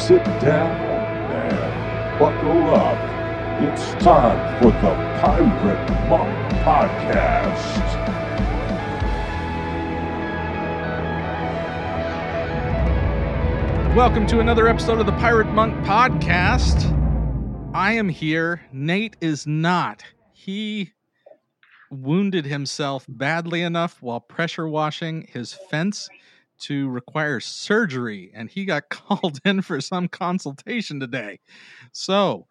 sit down and buckle up. It's time for the Pirate Monk Podcast. Welcome to another episode of the Pirate Monk Podcast. I am here. Nate is not. He wounded himself badly enough while pressure washing his fence to require surgery, and he got called in for some consultation today. So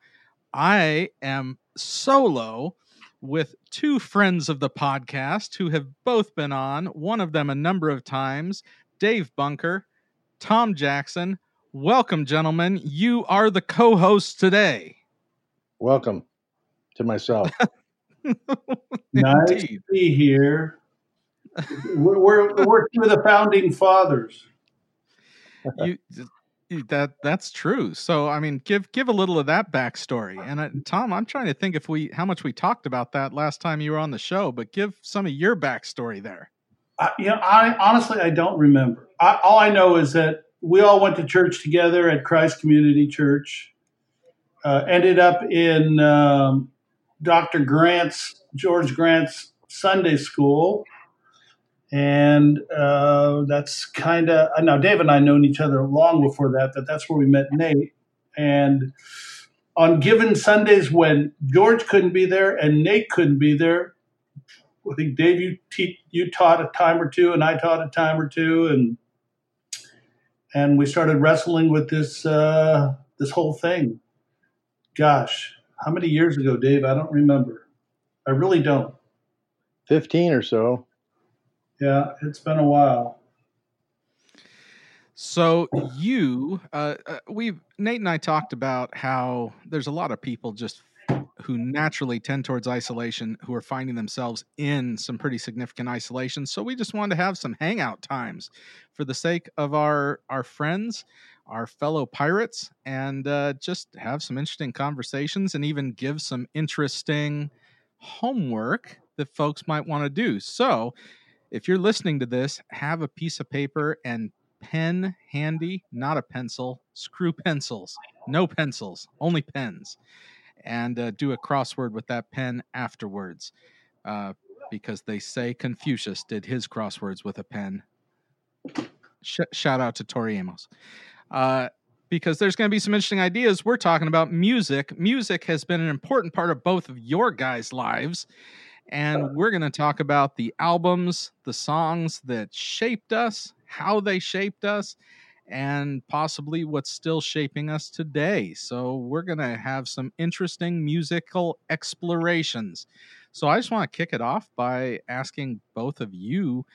I am solo with two friends of the podcast who have both been on, one of them a number of times Dave Bunker, Tom Jackson. Welcome, gentlemen. You are the co hosts today. Welcome to myself. nice to be here. We're, we're, we're two of the founding fathers. You, that that's true. So I mean, give give a little of that backstory. And uh, Tom, I'm trying to think if we how much we talked about that last time you were on the show, but give some of your backstory there. I, you know, I honestly I don't remember. I, all I know is that we all went to church together at Christ Community Church. Uh, ended up in um, Dr. Grant's George Grant's Sunday school, and uh, that's kind of now. Dave and I known each other long before that. That that's where we met Nate, and on given Sundays when George couldn't be there and Nate couldn't be there, I think Dave you te- you taught a time or two, and I taught a time or two, and and we started wrestling with this uh, this whole thing. Gosh, how many years ago, Dave? I don't remember. I really don't. Fifteen or so. Yeah, it's been a while. So you, uh, uh, we Nate and I talked about how there's a lot of people just who naturally tend towards isolation who are finding themselves in some pretty significant isolation. So we just wanted to have some hangout times for the sake of our our friends, our fellow pirates, and uh, just have some interesting conversations and even give some interesting homework that folks might want to do. So if you're listening to this, have a piece of paper and pen handy, not a pencil. Screw pencils. No pencils, only pens and uh, do a crossword with that pen afterwards uh, because they say Confucius did his crosswords with a pen. Sh- shout out to Tori Amos. Uh, because there's going to be some interesting ideas. We're talking about music. Music has been an important part of both of your guys' lives. And we're going to talk about the albums, the songs that shaped us, how they shaped us, and possibly what's still shaping us today. So, we're going to have some interesting musical explorations. So, I just want to kick it off by asking both of you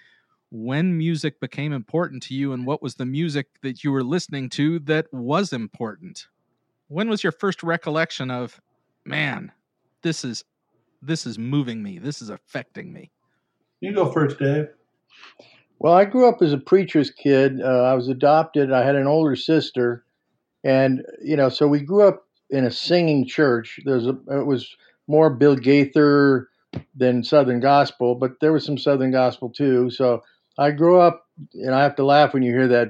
when music became important to you and what was the music that you were listening to that was important. When was your first recollection of, man, this is this is moving me. This is affecting me. You go first, Dave. Well, I grew up as a preacher's kid. Uh, I was adopted. I had an older sister, and you know, so we grew up in a singing church. There's a it was more Bill Gaither than Southern gospel, but there was some Southern gospel too. So I grew up, and I have to laugh when you hear that.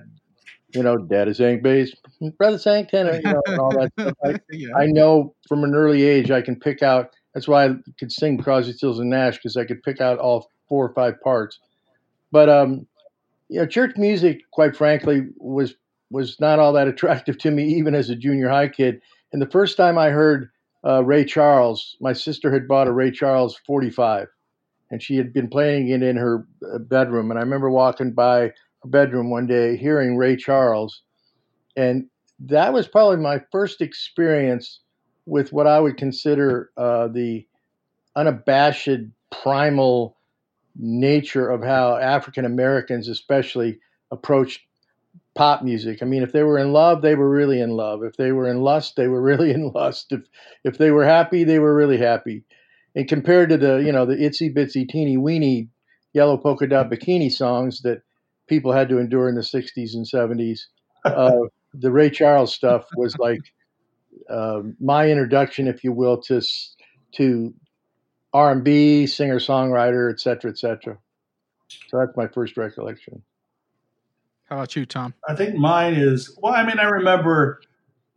You know, Dad is saying bass, Brother sang tenor, you know, and all that stuff. I, yeah. I know from an early age I can pick out. That's why I could sing Crosby, Stills, and Nash because I could pick out all four or five parts. But um, you know, church music, quite frankly, was was not all that attractive to me, even as a junior high kid. And the first time I heard uh, Ray Charles, my sister had bought a Ray Charles 45, and she had been playing it in her uh, bedroom. And I remember walking by her bedroom one day, hearing Ray Charles, and that was probably my first experience with what I would consider uh, the unabashed primal nature of how African Americans, especially, approached pop music. I mean, if they were in love, they were really in love. If they were in lust, they were really in lust. If if they were happy, they were really happy. And compared to the you know the itsy bitsy teeny weeny yellow polka dot bikini songs that people had to endure in the '60s and '70s, uh, the Ray Charles stuff was like uh, my introduction, if you will, to to R&B, singer songwriter, et cetera, et cetera. So that's my first recollection. How about you, Tom? I think mine is well. I mean, I remember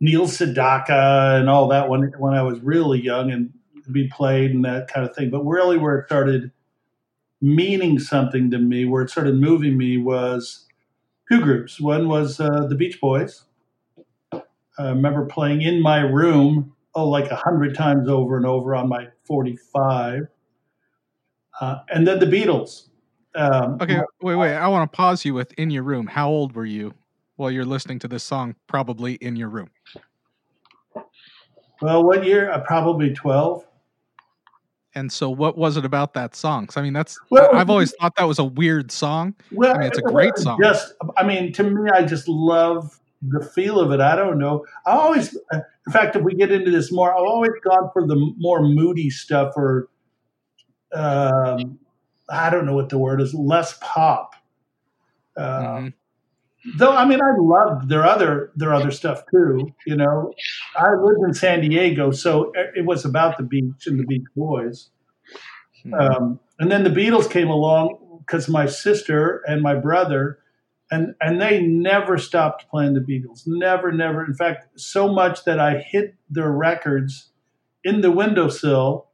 Neil Sedaka and all that when when I was really young and be played and that kind of thing. But really, where it started meaning something to me, where it started moving me, was two groups. One was uh, the Beach Boys. I remember playing in my room, oh, like a hundred times over and over on my 45. Uh, and then the Beatles. Um, Okay, wait, wait. I want to pause you with "In Your Room." How old were you while you're listening to this song? Probably in your room. well, what year? Uh, probably 12. And so, what was it about that song? 'Cause, I mean, that's Well, I've always thought that was a weird song. Well, I mean, it's a great song. Just, I mean, to me, I just love the feel of it. I don't know. I always, in fact, if we get into this more, I've always gone for the more moody stuff, or um, I don't know what the word is, less pop. Uh, Mhm. Though I mean, I loved their other their other stuff too. You know, I lived in San Diego, so it was about the beach and the Beach Boys. Mhm. Um, and then the Beatles came along because my sister and my brother, and and they never stopped playing the Beatles. Never, never. In fact, so much that I hid their records in the windowsill,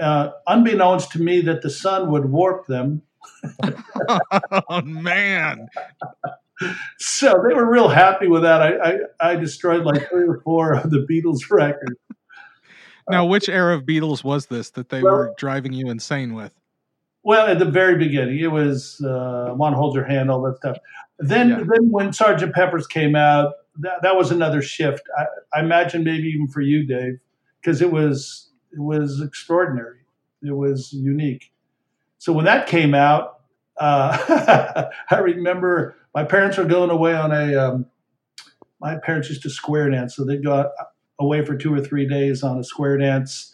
uh, unbeknownst to me that the sun would warp them. oh man, So they were real happy with that. I I, I destroyed like three or four of the Beatles records. now which era of Beatles was this that they Well- were driving you insane with? Well, at the very beginning, it was uh, "Want to Hold Your Hand," all that stuff. Then, Yeah. then when Sergeant Pepper's came out, that, that was another shift. I, I imagine maybe even for you, Dave, because it was it was extraordinary. It was unique. So when that came out, uh, I remember my parents were going away on a. Um, my parents used to square dance, so they'd go out, away for two or three days on a square dance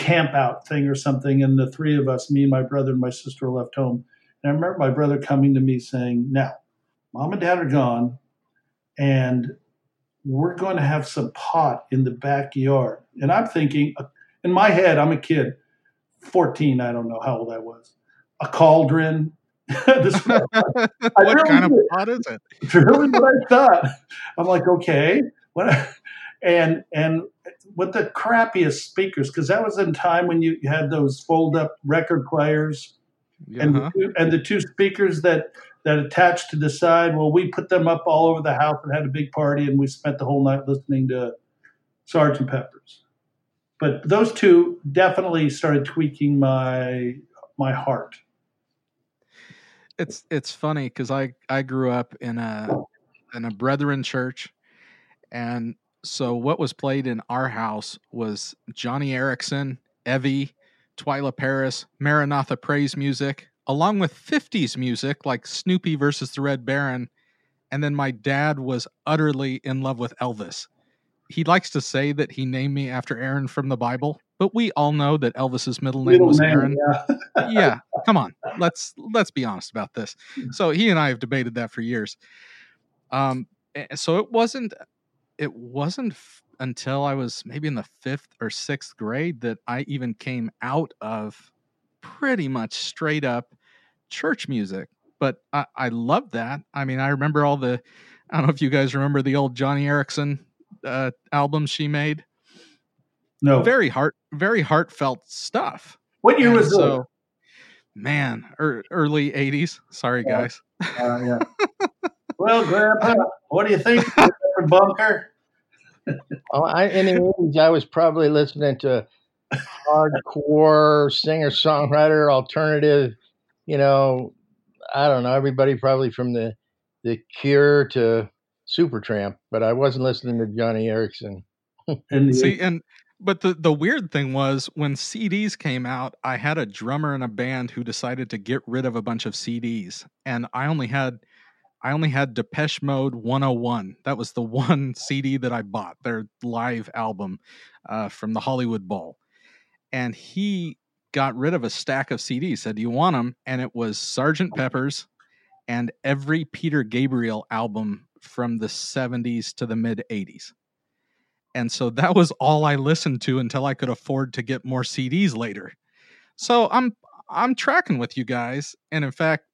camp out thing or something. And the three of us, me and my brother and my sister, left home. And I remember my brother coming to me saying, Now, mom and dad are gone, and we're going to have some pot in the backyard. And I'm thinking, in my head, I'm a kid, 14, I don't know how old I was, a cauldron. this what really kind of pot is it? it's really what I thought. I'm like, okay, what? And and with the crappiest speakers, because that was in time when you had those fold up record players and Uh-huh. the two, and the two speakers that that attached to the side. Well, we put them up all over the house and had a big party, and we spent the whole night listening to Sergeant Pepper's. But those two definitely started tweaking my my heart. It's it's funny because I I grew up in a in a Brethren church, and so what was played in our house was Joni Eareckson, Evie, Twila Paris, Maranatha praise music, along with '50s music like Snoopy versus the Red Baron, and then my dad was utterly in love with Elvis. He likes to say that he named me after Aaron from the Bible, but we all know that Elvis's middle name Middle was name, Aaron. yeah. yeah come on. Let's let's be honest about this. So he and i have debated that for years. Um so it wasn't it wasn't f- until i was maybe in the fifth or sixth grade that i even came out of pretty much straight up church music but i i loved that i mean i remember all the i don't know if you guys remember the old joni eareckson uh albums she made No. very heart very heartfelt stuff what year and was so, man, er, early '80s. Sorry, Yeah. guys. Uh, yeah. well, Grandpa, what do you think? Bunker. I, in the 80s, I was probably listening to hardcore singer songwriter, alternative, you know, I don't know, everybody probably from the, the Cure to Supertramp, but I wasn't listening to Joni Eareckson. The See, and but the the weird thing was when CDs came out, I had a drummer in a band who decided to get rid of a bunch of CDs, and I only had I only had Depeche Mode 101. That was the one CD that I bought, their live album uh, from the Hollywood Bowl. And he got rid of a stack of CDs, said, Do you want them? And it was Sergeant Pepper's and every Peter Gabriel album from the 70s to the mid 80s. And so that was all I listened to until I could afford to get more CDs later. So I'm I'm tracking with you guys. And in fact,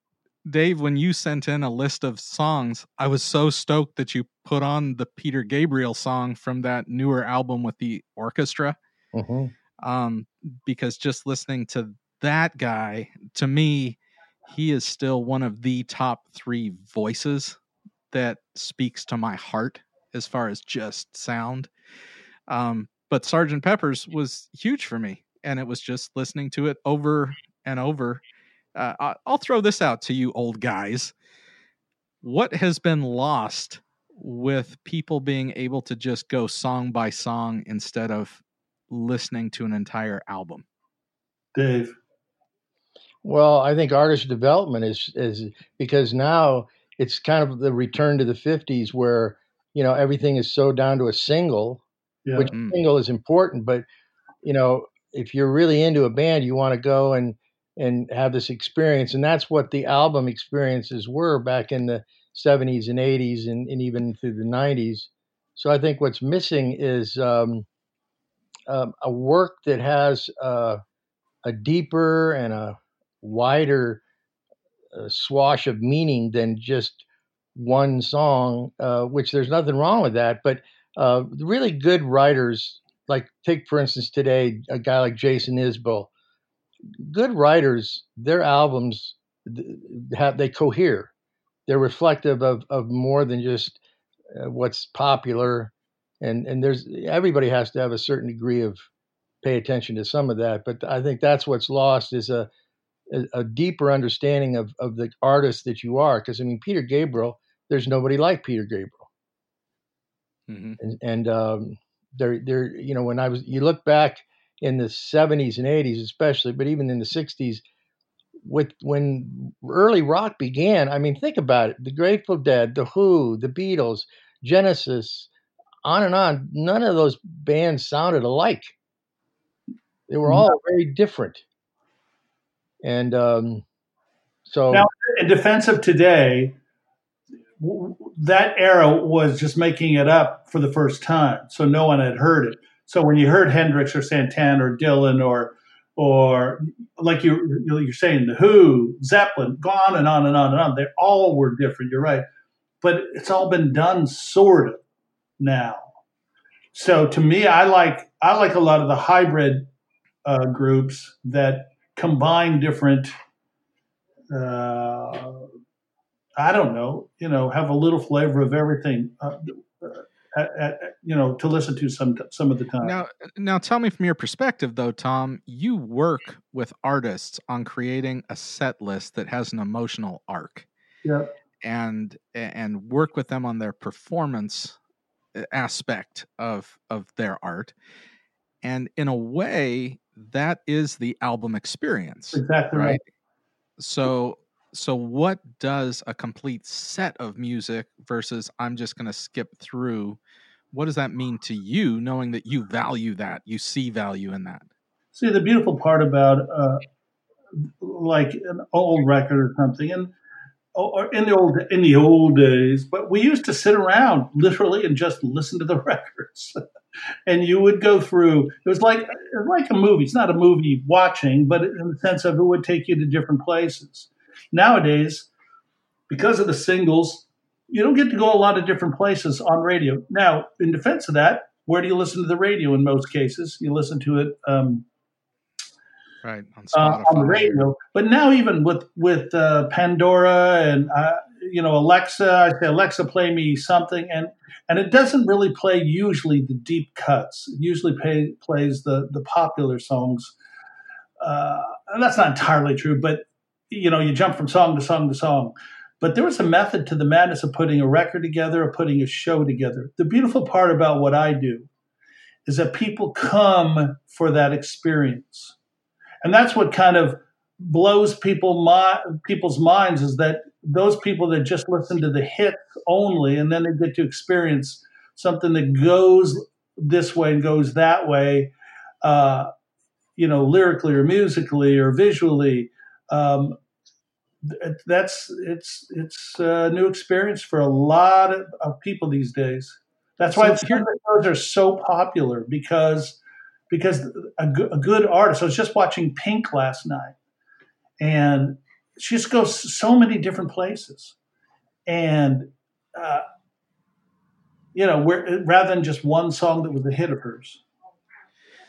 Dave, when you sent in a list of songs, I was so stoked that you put on the Peter Gabriel song from that newer album with the orchestra. Mm-hmm. Um, because just listening to that guy, to me, he is still one of the top three voices that speaks to my heart as far as just sound. Um, but Sergeant Pepper's was huge for me, and it was just listening to it over and over. Uh, I'll throw this out to you, old guys. What has been lost with people being able to just go song by song instead of listening to an entire album? Dave. Well, I think artist development is is because now it's kind of the return to the 50s where you know everything is so down to a single yeah. which mm. single is important but you know if you're really into a band you want to go and and have this experience and that's what the album experiences were back in the 70s and 80s and, and even through the 90s so i think what's missing is um, um, a work that has uh, a deeper and a wider uh, swash of meaning than just one song, uh, which there's nothing wrong with that. But uh, really good writers, like take for instance today, a guy like Jason Isbell, good writers, their albums have they cohere. They're reflective of, of more than just uh, what's popular, and and there's everybody has to have a certain degree of pay attention to some of that. But I think that's what's lost is a a, a deeper understanding of of the artist that you are. Because I mean, Peter Gabriel there's nobody like Peter Gabriel. Mm-hmm. And, and um, there, there, you know, when I was, you look back in the 70s and 80s, especially, but even in the 60s, with when early rock began, I mean, think about it: the Grateful Dead, the Who, the Beatles, Genesis, on and on. None of those bands sounded alike. They were all very different. And um, so, now, in defense of today, that era was just making it up for the first time, so no one had heard it. So when you heard Hendrix or Santana or Dylan or or like you you're saying the Who, Zeppelin, go on and on and on and on. They all were different. You're right, but it's all been done sort of now. So to me, I like I like a lot of the hybrid uh, groups that combine different uh, I don't know, you know, have a little flavor of everything, uh, you know, to listen to some some of the time. Now, now, tell me from your perspective, though, Tom, you work with artists on creating a set list that has an emotional arc. Yeah. And and work with them on their performance uh, aspect of of their art, and in a way, that is the album experience. Exactly right. right. So so what does a complete set of music versus i'm just going to skip through what does that mean to you knowing that you value that you see value in that? See the beautiful part about uh, like an old record or something and or in the old in the old days but we used to sit around literally and just listen to the records. And you would go through it was like like a movie it's not a movie watching but in the sense of it would take you to different places Nowadays, because of the singles, you don't get to go a lot of different places on radio. Now, in defense of that, where do you listen to the radio in most cases? You listen to it um, right on, uh, on, the radio. But now, even with with uh, Pandora and uh, you know Alexa, I say Alexa, play me something, and and it doesn't really play usually the deep cuts. It usually pay, plays the the popular songs. Uh, and that's not entirely true, but you know, you jump from song to song to song. But there was a method to the madness of putting a record together or putting a show together. The beautiful part about what I do is that people come for that experience. And that's what kind of blows people my, people's minds is that those people that just listen to the hits only and then they get to experience something that goes this way and goes that way, uh, you know, lyrically or musically or visually, um, that's it's it's a new experience for a lot of, of people these days. That's why so shows are so popular because because a, a good artist. I was just watching Pink last night, and she just goes so many different places, and uh, you know, where rather than just one song that was a hit of hers.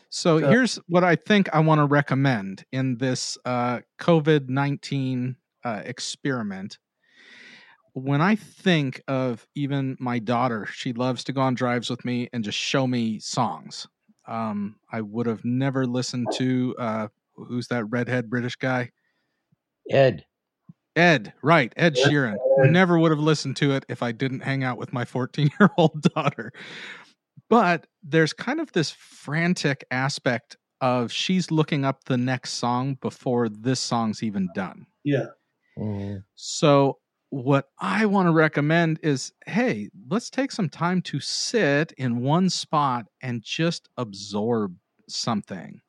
So, so here's what I think I want to recommend in this uh, COVID nineteen uh, experiment. When I think of even my daughter, she loves to go on drives with me and just show me songs. Um, I would have never listened to uh, who's that redhead British guy? Ed. Ed, right, Ed Sheeran. Never would have listened to it if I didn't hang out with my 14 year old daughter. But there's kind of this frantic aspect of she's looking up the next song before this song's even done. Yeah. Mm. So, what I want to recommend is hey, let's take some time to sit in one spot and just absorb something.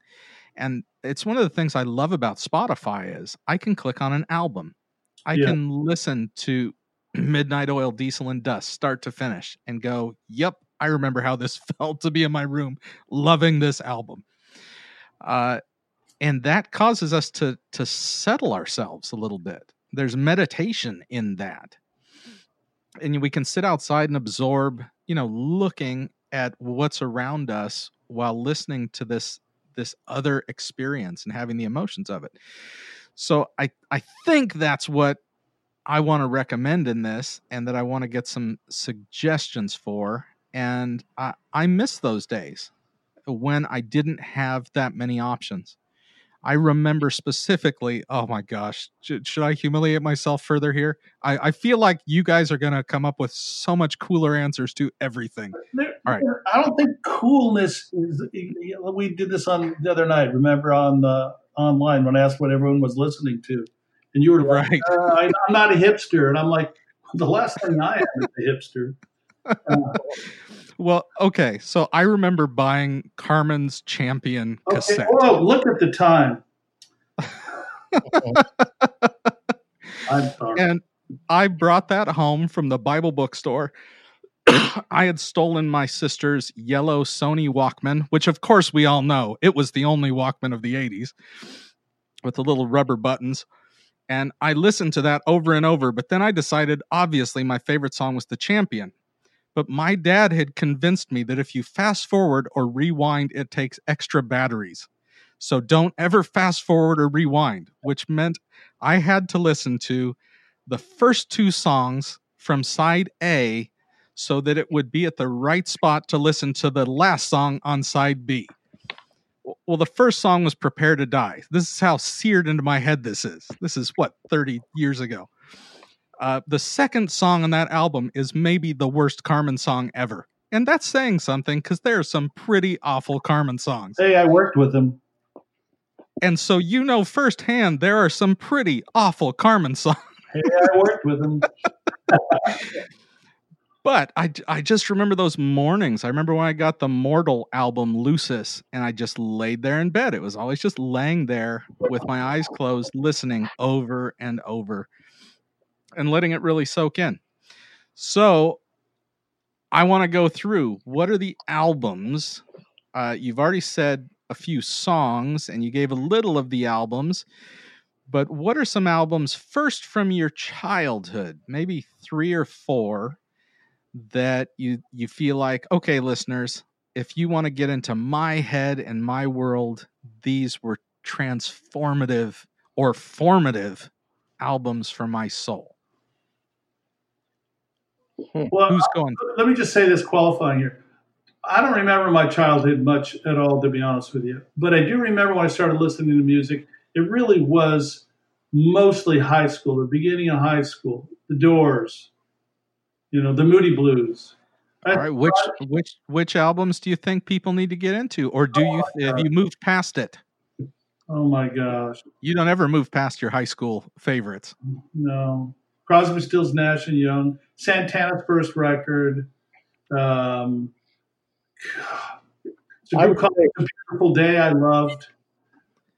And it's one of the things I love about Spotify is I can click on an album. I yeah. can listen to Midnight Oil Diesel and Dust start to finish and go, "Yep, I remember how this felt to be in my room loving this album." Uh and that causes us to to settle ourselves a little bit. There's meditation in that. And we can sit outside and absorb, you know, looking at what's around us while listening to this this other experience and having the emotions of it. So I I think that's what I want to recommend in this and that I want to get some suggestions for and I I miss those days when I didn't have that many options. I remember specifically, oh my gosh, should, should I humiliate myself further here? I, I feel like you guys are going to come up with so much cooler answers to everything. There, All right. I don't think coolness is, we did this on the other night, remember on the online when I asked what everyone was listening to. And you were like, right. Uh, I, am not a hipster. And I'm like, the last thing I am is a hipster. Well, okay. So I remember buying Carmen's Champion okay. cassette. Oh, look at the time. I'm sorry. And I brought that home from the Bible bookstore. I had stolen my sister's yellow Sony Walkman, which of course we all know it was the only Walkman of the 80s with the little rubber buttons. And I listened to that over and over, but then I decided obviously my favorite song was The Champion but my dad had convinced me that if you fast forward or rewind, it takes extra batteries. So don't ever fast forward or rewind, which meant I had to listen to the first two songs from side A so that it would be at the right spot to listen to the last song on side B. Well, the first song was Prepare to Die. This is how seared into my head this is. This is what, 30 years ago. Uh, the second song on that album is maybe the worst Carmen song ever. And that's saying something because there are some pretty awful Carmen songs. Hey, I worked with him. And so you know firsthand there are some pretty awful Carmen songs. hey, I worked with him. but I, I just remember those mornings. I remember when I got the Mortal album, Lusis, and I just laid there in bed. It was always just laying there with my eyes closed, listening over and over and letting it really soak in. So I want to go through what are the albums. Uh, you've already said a few songs and you gave a little of the albums, but what are some albums first from your childhood, maybe three or four, that you you feel like okay, listeners, if you want to get into my head and my world, these were transformative or formative albums for my soul. Hmm. Well, who's going? Let me just say this qualifying here. I don't remember my childhood much at all, to be honest with you. But I do remember when I started listening to music, it really was mostly high school, the beginning of high school, the Doors, you know, the Moody Blues. All right, which which which albums do you think people need to get into, or do oh you have you moved past it? Oh my gosh! You don't ever move past your high school favorites. No, Crosby, Stills, Nash and Young, Santana's first record. Um, it's a, it's a beautiful day. I loved.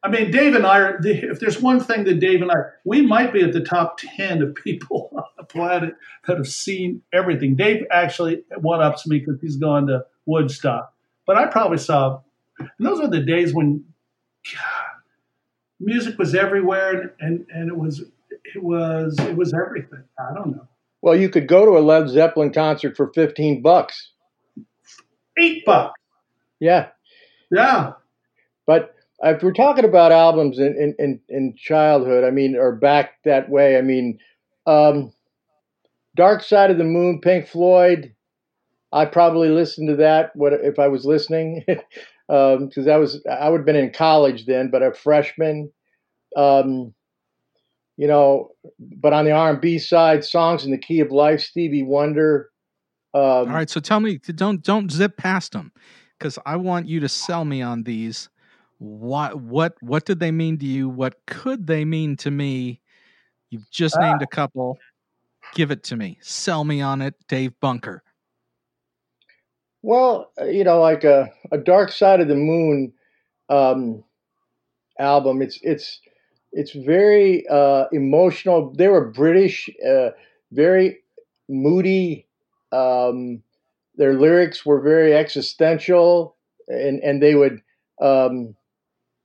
I mean, Dave and I are. If there's one thing that Dave and I, we might be at the top ten of people on the planet that have seen everything. Dave actually one ups me because he's gone to Woodstock, but I probably saw. And those were the days when God, music was everywhere, and, and and it was it was it was everything. I don't know. Well, you could go to a Led Zeppelin concert for 15 bucks. Eight bucks. Yeah. Yeah. But if we're talking about albums in, in, in, in childhood, I mean, or back that way, I mean, um, Dark Side of the Moon, Pink Floyd. I probably listened to that what if I was listening, because um, I was I would have been in college then, but a freshman. Um, you know, but on the R and B side, songs in the key of life, Stevie Wonder. Um, All right, so tell me, don't don't zip past them, because I want you to sell me on these. What what what did they mean to you? What could they mean to me? You've just ah. named a couple. Give it to me. Sell me on it, Dave Bunker. Well, uh, you know, like a, a Dark Side of the Moon um, album. It's it's it's very uh, emotional. They were British, uh, very moody. Um, their lyrics were very existential, and and they would, um,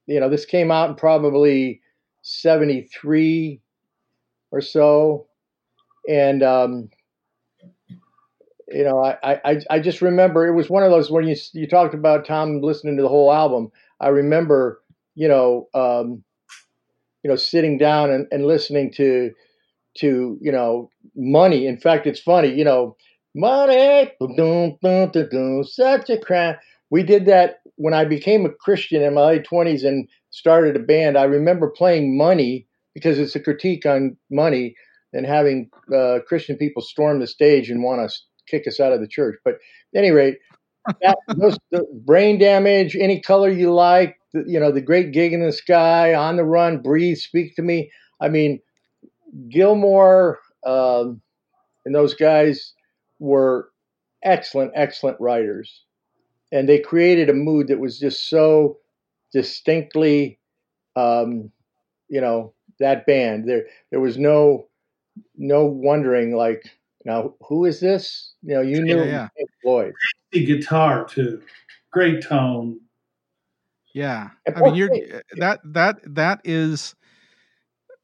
you know, this came out in probably seventy three or so, and um, you know, I, I I just remember it was one of those when you you talked about Tom listening to the whole album. I remember, you know. Um, you know, sitting down and, and listening to to you know money. In fact, it's funny, you know, money, such a crime. We did that when I became a Christian in my late twenties and started a band. I remember playing money because it's a critique on money and having uh, Christian people storm the stage and want to kick us out of the church. But at any rate, that, those, brain damage, any color you like, you know, the great gig in the sky, on the run, breathe, speak to me. I mean, Gilmour um, and those guys were excellent, excellent writers. And they created a mood that was just so distinctly, um, you know, that band. There, there was no, no wondering like, now who is this? You know, you knew yeah, yeah. Floyd. Guitar too, great tone. Yeah, I mean, you're eh, that that that is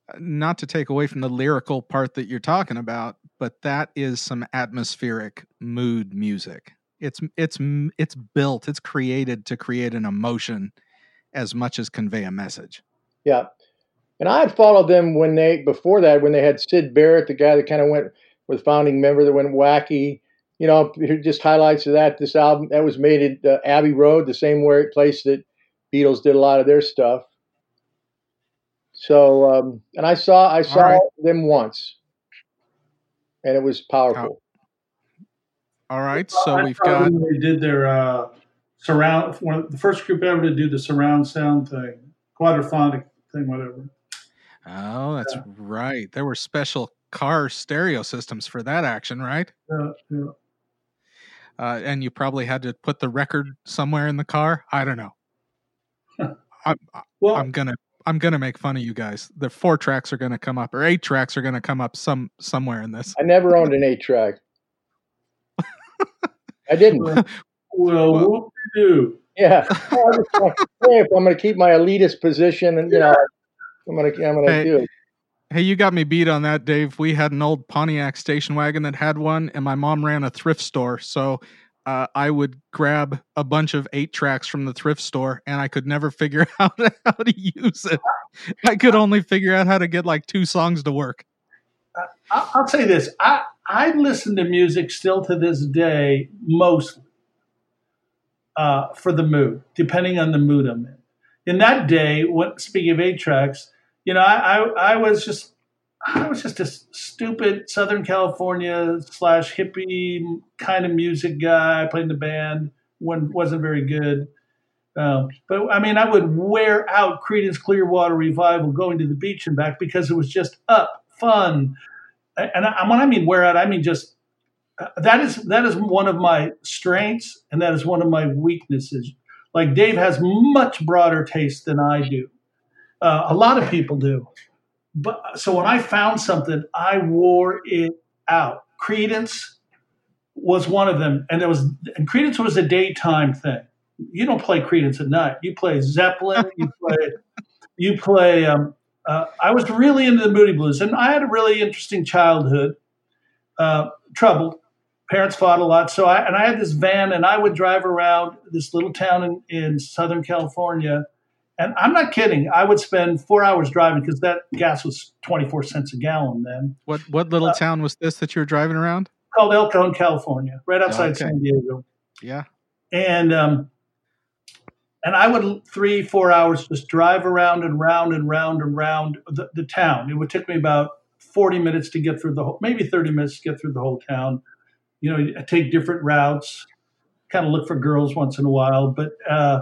uh, not to take away from the lyrical part that you're talking about, but that is some atmospheric mood music. It's it's it's built, it's created to create an emotion as much as convey a message. Yeah, and I had followed them when they before that when they had Syd Barrett, the guy that kind of went with founding member that went wacky. You know, just highlights of that. This album that was made at uh, Abbey Road, the same where place that Beatles did a lot of their stuff. So, um, and I saw I saw right. them once, and it was powerful. All right, so we've got they did their uh, surround one the first group ever to do the surround sound thing, quadraphonic thing, whatever. Oh, that's yeah. right. There were special car stereo systems for that action, right? Yeah, yeah. Uh, and you probably had to put the record somewhere in the car. I don't know. I'm, well, I'm gonna I'm gonna make fun of you guys. The four tracks are gonna come up, or eight tracks are gonna come up some somewhere in this. I never owned an eight track. I didn't. Well, well what do do? Yeah, like, hey, if I'm gonna keep my elitist position, and you know, I'm gonna I'm gonna hey, do it. Hey, you got me beat on that, Dave. We had an old Pontiac station wagon that had one, and my mom ran a thrift store. So uh, I would grab a bunch of eight tracks from the thrift store, and I could never figure out how to use it. I could only figure out how to get like two songs to work. I'll say this: I I listen to music still to this day, mostly uh, for the mood, depending on the mood I'm in. In that day, when speaking of eight tracks, you know, I, I, I was just I was just a stupid Southern California slash hippie kind of music guy. I played in the band, when wasn't very good. Um, but I mean, I would wear out Creedence Clearwater Revival going to the beach and back because it was just up, fun. And I, when I mean wear out, I mean just uh, that is that is one of my strengths and that is one of my weaknesses. Like Dave has much broader taste than I do. Uh, a lot of people do but so when I found something, I wore it out. Creedence was one of them, and it was and Creedence was a daytime thing. You don't play Creedence at night. You play Zeppelin. You play you play um, uh, I was really into the Moody Blues, and I had a really interesting childhood. Uh, troubled, parents fought a lot, so I and I had this van, and I would drive around this little town in, in Southern California, and I'm not kidding. I would spend four hours driving because that gas was 24 cents a gallon then. What what little Uh, town was this that you were driving around? Called El Cajon, California, right outside Okay. San Diego. Yeah. and um, and I would three four hours just drive around and round and round and round the, the town. It would take me about forty minutes to get through the whole, maybe thirty minutes to get through the whole town. You know, I take different routes, kind of look for girls once in a while, but uh,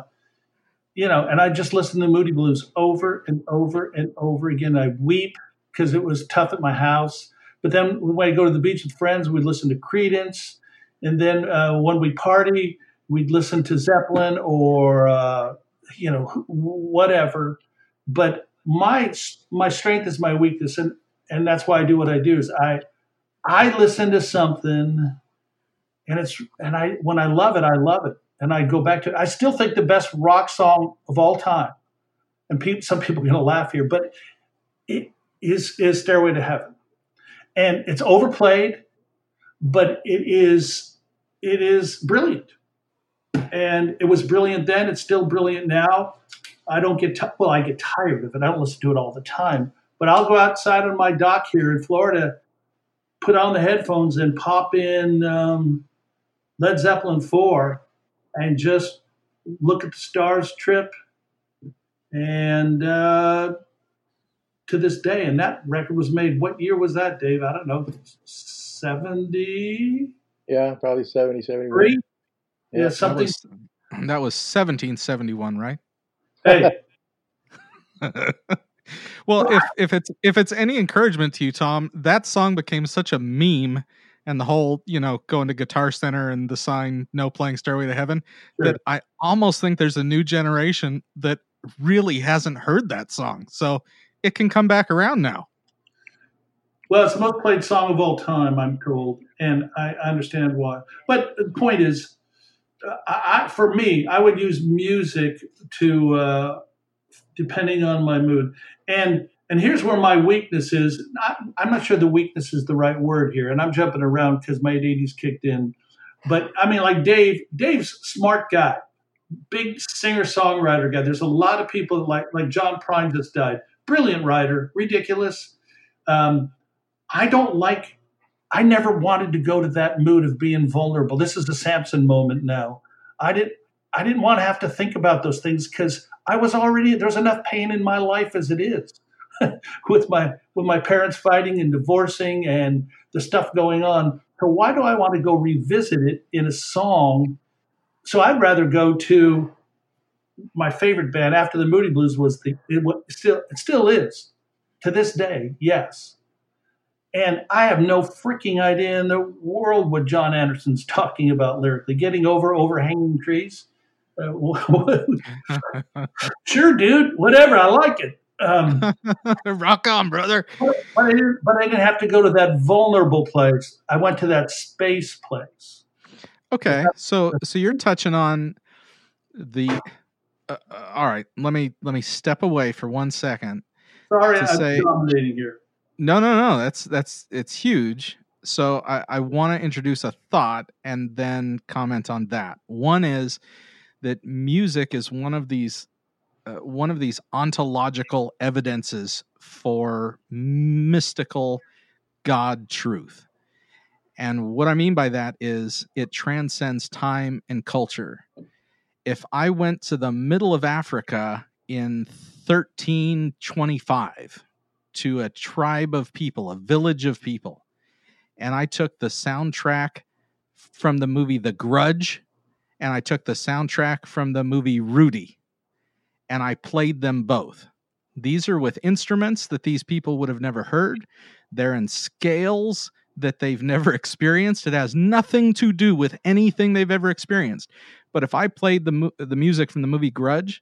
you know, and I just listen to Moody Blues over and over and over again. I weep because it was tough at my house. But then when I go to the beach with friends, we'd listen to Creedence, and then uh, when we party, we'd listen to Zeppelin or uh, you know whatever. But my my strength is my weakness, and and that's why I do what I do. Is I I listen to something, and it's and I when I love it, I love it, and I go back to. I still think the best rock song of all time, and people, some people are going to laugh here, but it is is Stairway to Heaven, and it's overplayed, but it is it is brilliant and it was brilliant then. It's still brilliant now. I don't get t- well. I get tired of it. I don't listen to it all the time. But I'll go outside on my dock here in Florida, put on the headphones, and pop in um, Led Zeppelin four, and just look at the stars trip. And uh, to this day, and that record was made. What year was that, Dave? I don't know. Seventy Yeah, probably 70, 71. three. Yeah, Yeah, That something. was that was 1771, right? hey, well, if if it's if it's any encouragement to you, Tom, that song became such a meme, and the whole you know going to Guitar Center and the sign "No playing Stairway to Heaven" Sure. that I almost think there's a new generation that really hasn't heard that song, so it can come back around now. Well, it's the most played song of all time, I'm told, and I understand why. But the point is, I, I, for me, I would use music to, uh, depending on my mood, and and here's where my weakness is. I'm not sure the weakness is the right word here, and I'm jumping around because my ADD's kicked in. But I mean, like Dave, Dave's smart guy, big singer songwriter guy. There's a lot of people like like John Prine just died, brilliant writer, ridiculous. Um, I don't like. I never wanted to go to that mood of being vulnerable. This is the Samson moment now. I didn't. I didn't want to have to think about those things because I was already there's enough pain in my life as it is, with my with my parents fighting and divorcing and the stuff going on. So why do I want to go revisit it in a song? So I'd rather go to my favorite band after the Moody Blues was the it was still it still is to this day. Yes, and I have no freaking idea in the world what Jon Anderson's talking about lyrically. Getting over overhanging trees. Uh, sure, dude. Whatever. I like it. Um, Rock on, brother. but, I didn't, but I didn't have to go to that vulnerable place. I went to that space place. Okay, so so you're touching on the. Uh, uh, all right, let me let me step away for one second. Sorry, To I'm say- dominating here. No, no, no. That's that's it's huge. So I, I want to introduce a thought and then comment on that. One is that music is one of these uh, one of these ontological evidences for mystical God truth. And what I mean by that is it transcends time and culture. If I went to the middle of Africa in 1325 to a tribe of people, a village of people, and I took the soundtrack from the movie The Grudge and I took the soundtrack from the movie Rudy and I played them both. These are with instruments that these people would have never heard. They're in scales that they've never experienced. It has nothing to do with anything they've ever experienced. But if I played the mu- the music from the movie Grudge,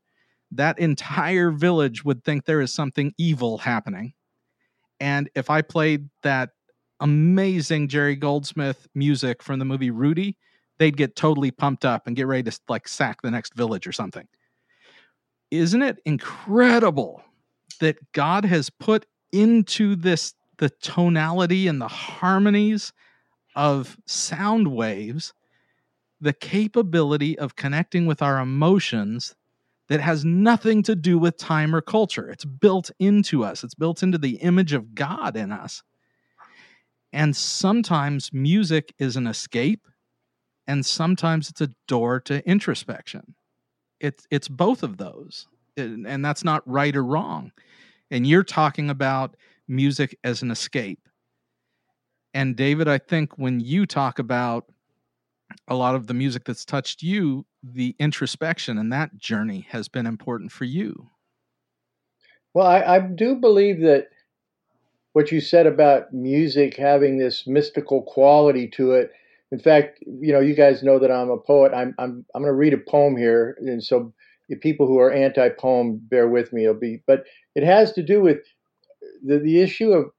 that entire village would think there is something evil happening. And if I played that amazing Jerry Goldsmith music from the movie Rudy, they'd get totally pumped up and get ready to like sack the next village or something. Isn't it incredible that God has put into this the tonality and the harmonies of sound waves the capability of connecting with our emotions that has nothing to do with time or culture. It's built into us, it's built into the image of God in us. And sometimes music is an escape, and sometimes it's a door to introspection. It's, it's both of those. And that's not right or wrong. And you're talking about music as an escape. And David, I think when you talk about a lot of the music that's touched you, the introspection and that journey has been important for you. Well, I, I do believe that what you said about music having this mystical quality to it. In fact, you know, you guys know that I'm a poet. I'm I'm I'm going to read a poem here, and so people who are anti-poem, bear with me. It'll be, but it has to do with the the issue of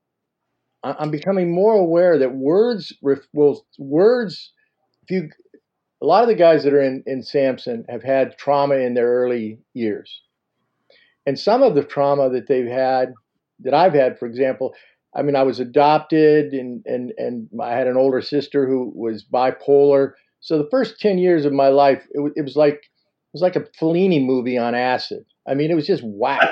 I'm becoming more aware that words will words if you a lot of the guys that are in, in Samson have had trauma in their early years. And some of the trauma that they've had, that I've had, for example, I mean, I was adopted and, and, and I had an older sister who was bipolar. So the first 10 years of my life, it, it was like, it was like a Fellini movie on acid. I mean, it was just whack,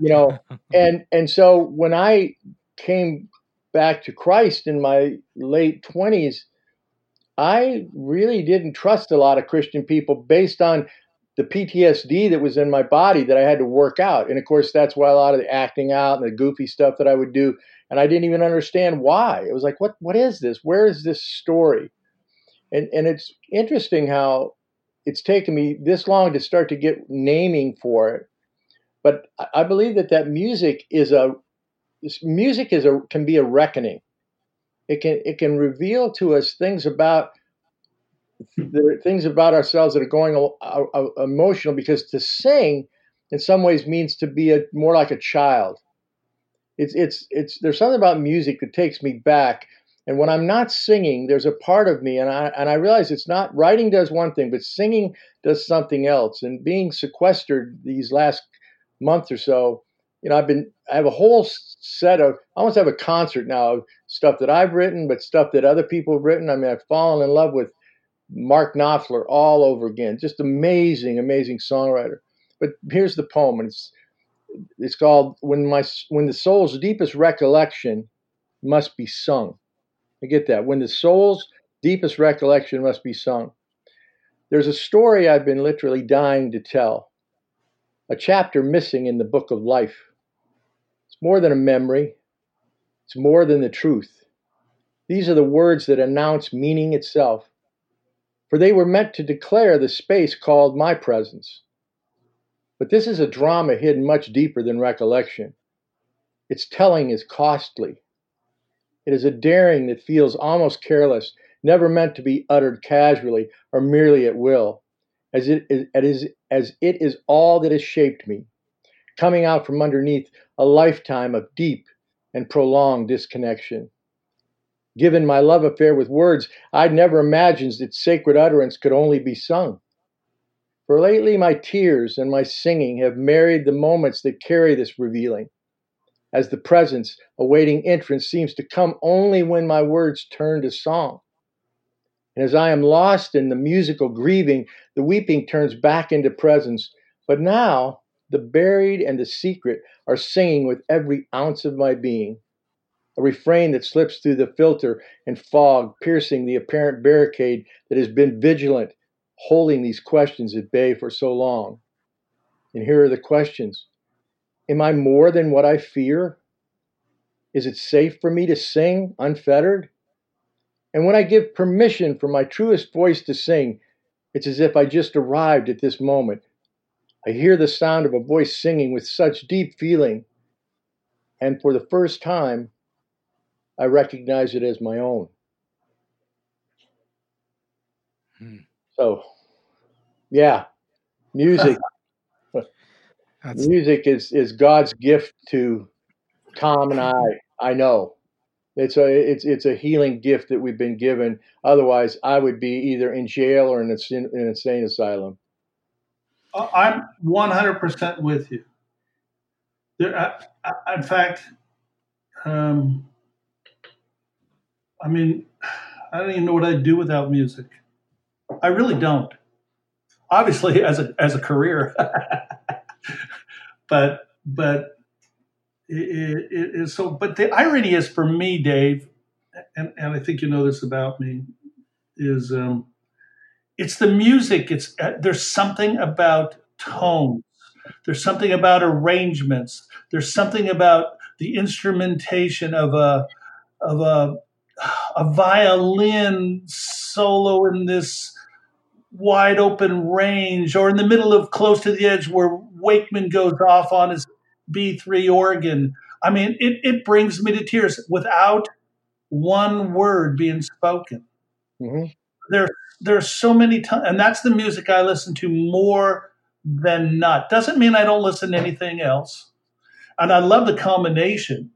you know? And, and so when I came back to Christ in my late 20s, I really didn't trust a lot of Christian people based on the PTSD that was in my body that I had to work out. And of course, that's why a lot of the acting out and the goofy stuff that I would do. And I didn't even understand why. It was like, what, what is this? Where is this story? And, and it's interesting how it's taken me this long to start to get naming for it. But I believe that that music is a music is a can be a reckoning. It can it can reveal to us things about there are things about ourselves that are going uh, uh, emotional because to sing in some ways means to be a more like a child. It's it's it's there's something about music that takes me back and when i'm not singing there's a part of me and i and i realize it's not writing does one thing but singing does something else and being sequestered these last month or so you know i've been i have a whole set of i almost have a concert now of stuff that i've written but stuff that other people have written. I mean i've fallen in love with Mark Knopfler all over again. Just amazing, amazing songwriter. But here's the poem, and it's it's called "When My When the Soul's Deepest Recollection Must Be Sung." I get that. When the soul's deepest recollection must be sung. There's a story I've been literally dying to tell. A chapter missing in the book of life. It's more than a memory. It's more than the truth. These are the words that announce meaning itself for they were meant to declare the space called my presence. But this is a drama hidden much deeper than recollection. Its telling is costly. It is a daring that feels almost careless, never meant to be uttered casually or merely at will, as it is, as it is all that has shaped me, coming out from underneath a lifetime of deep and prolonged disconnection. Given my love affair with words, I'd never imagined that sacred utterance could only be sung. For lately, my tears and my singing have married the moments that carry this revealing, as the presence awaiting entrance seems to come only when my words turn to song. And as I am lost in the musical grieving, the weeping turns back into presence. But now, the buried and the secret are singing with every ounce of my being a refrain that slips through the filter and fog, piercing the apparent barricade that has been vigilant, holding these questions at bay for so long. And here are the questions Am I more than what I fear? Is it safe for me to sing unfettered? And when I give permission for my truest voice to sing, it's as if I just arrived at this moment. I hear the sound of a voice singing with such deep feeling. And for the first time, I recognize it as my own. Hmm. So, yeah, music. music is, is God's gift to Tom and I. I know it's a it's it's a healing gift that we've been given. Otherwise, I would be either in jail or in an insane asylum. I'm 100% with you. There, I, I, in fact, um, I mean, I don't even know what I'd do without music. I really don't. Obviously, as a as a career, but but it, it is so. But the irony is for me, Dave, and, and I think you know this about me, is um, it's the music. It's uh, there's something about tones. There's something about arrangements. There's something about the instrumentation of a of a a violin solo in this wide open range, or in the middle of close to the edge where Wakeman goes off on his B3 organ. I mean, it, it brings me to tears without one word being spoken. Mm-hmm. There, there are so many times, and that's the music I listen to more than not. Doesn't mean I don't listen to anything else. And I love the combination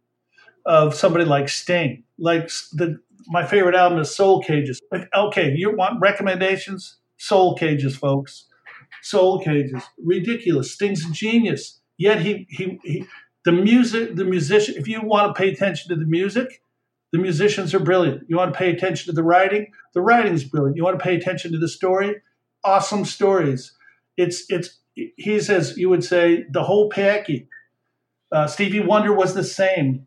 of somebody like Sting. Like the my favorite album is Soul Cages. Okay, you want recommendations? Soul Cages, folks. Soul Cages. Ridiculous. Sting's a genius. Yet he he, he the music, the musician, if you want to pay attention to the music, the musicians are brilliant. You want to pay attention to the writing, the writing's brilliant. You want to pay attention to the story, awesome stories. It's it's he says you would say the whole packy. Uh, Stevie Wonder was the same.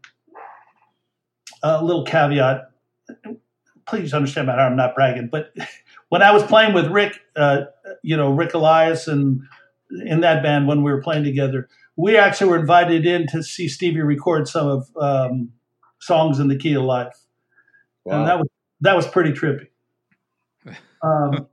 A uh, little caveat. Please understand my heart. I'm not bragging, but when I was playing with Rick, uh, you know Rick Elias, and in that band when we were playing together, we actually were invited in to see Stevie record some of um, songs in the key of life, wow. and that was that was pretty trippy. Um,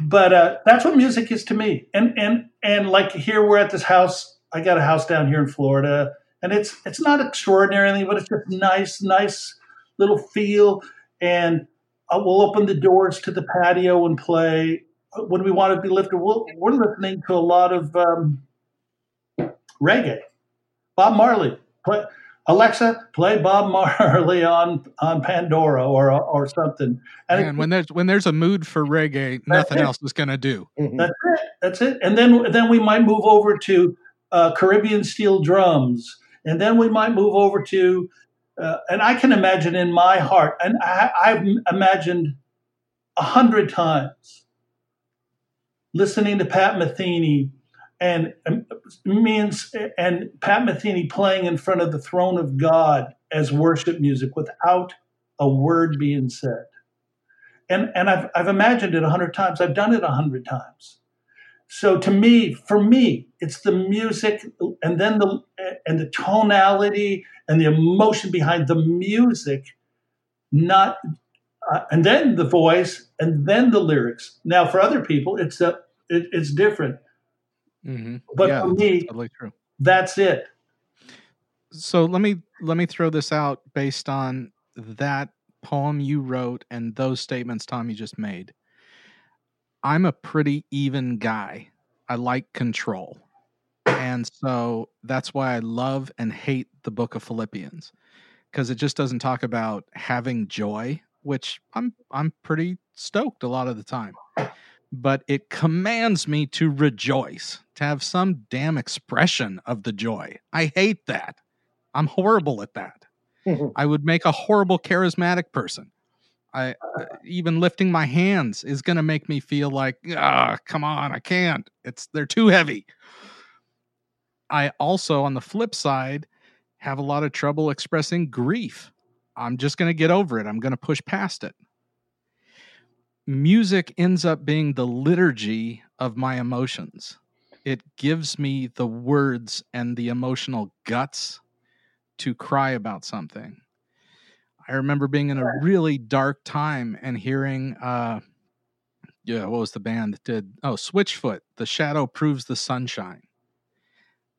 but uh, that's what music is to me. And and and like here we're at this house. I got a house down here in Florida, and it's it's not extraordinary, but it's just nice, nice little feel. And uh, we'll open the doors to the patio and play. When we want to be lifted, we'll, we're listening to a lot of um, reggae. Bob Marley. Play, Alexa, play Bob Marley on on Pandora or or something. And Man, when there's when there's a mood for reggae, nothing it. else is going to do. Mm-hmm. That's it. That's it. And then then we might move over to uh, Caribbean steel drums, and then we might move over to. Uh, and I can imagine in my heart, and I, I've imagined a hundred times listening to Pat Metheny and means and Pat Metheny playing in front of the throne of God as worship music without a word being said. And and I've I've imagined it a hundred times. I've done it a hundred times. So to me, for me, it's the music and then the and the tonality and the emotion behind the music, not uh, and then the voice and then the lyrics. Now for other people, it's a it, it's different Mm-hmm. But yeah, for me, totally true. that's it. So let me let me throw this out based on that poem you wrote and those statements Tommy just made. I'm a pretty even guy. I like control. And so that's why I love and hate the book of Philippians because it just doesn't talk about having joy, which I'm I'm pretty stoked a lot of the time but it commands me to rejoice, to have some damn expression of the joy. I hate that. I'm horrible at that. I would make a horrible charismatic person. I uh, even lifting my hands is going to make me feel like, ah, come on, I can't. It's they're too heavy. I also on the flip side have a lot of trouble expressing grief. I'm just going to get over it. I'm going to push past it music ends up being the liturgy of my emotions. It gives me the words and the emotional guts to cry about something. I remember being in a really dark time and hearing uh yeah, what was the band that did oh Switchfoot, The Shadow Proves the Sunshine.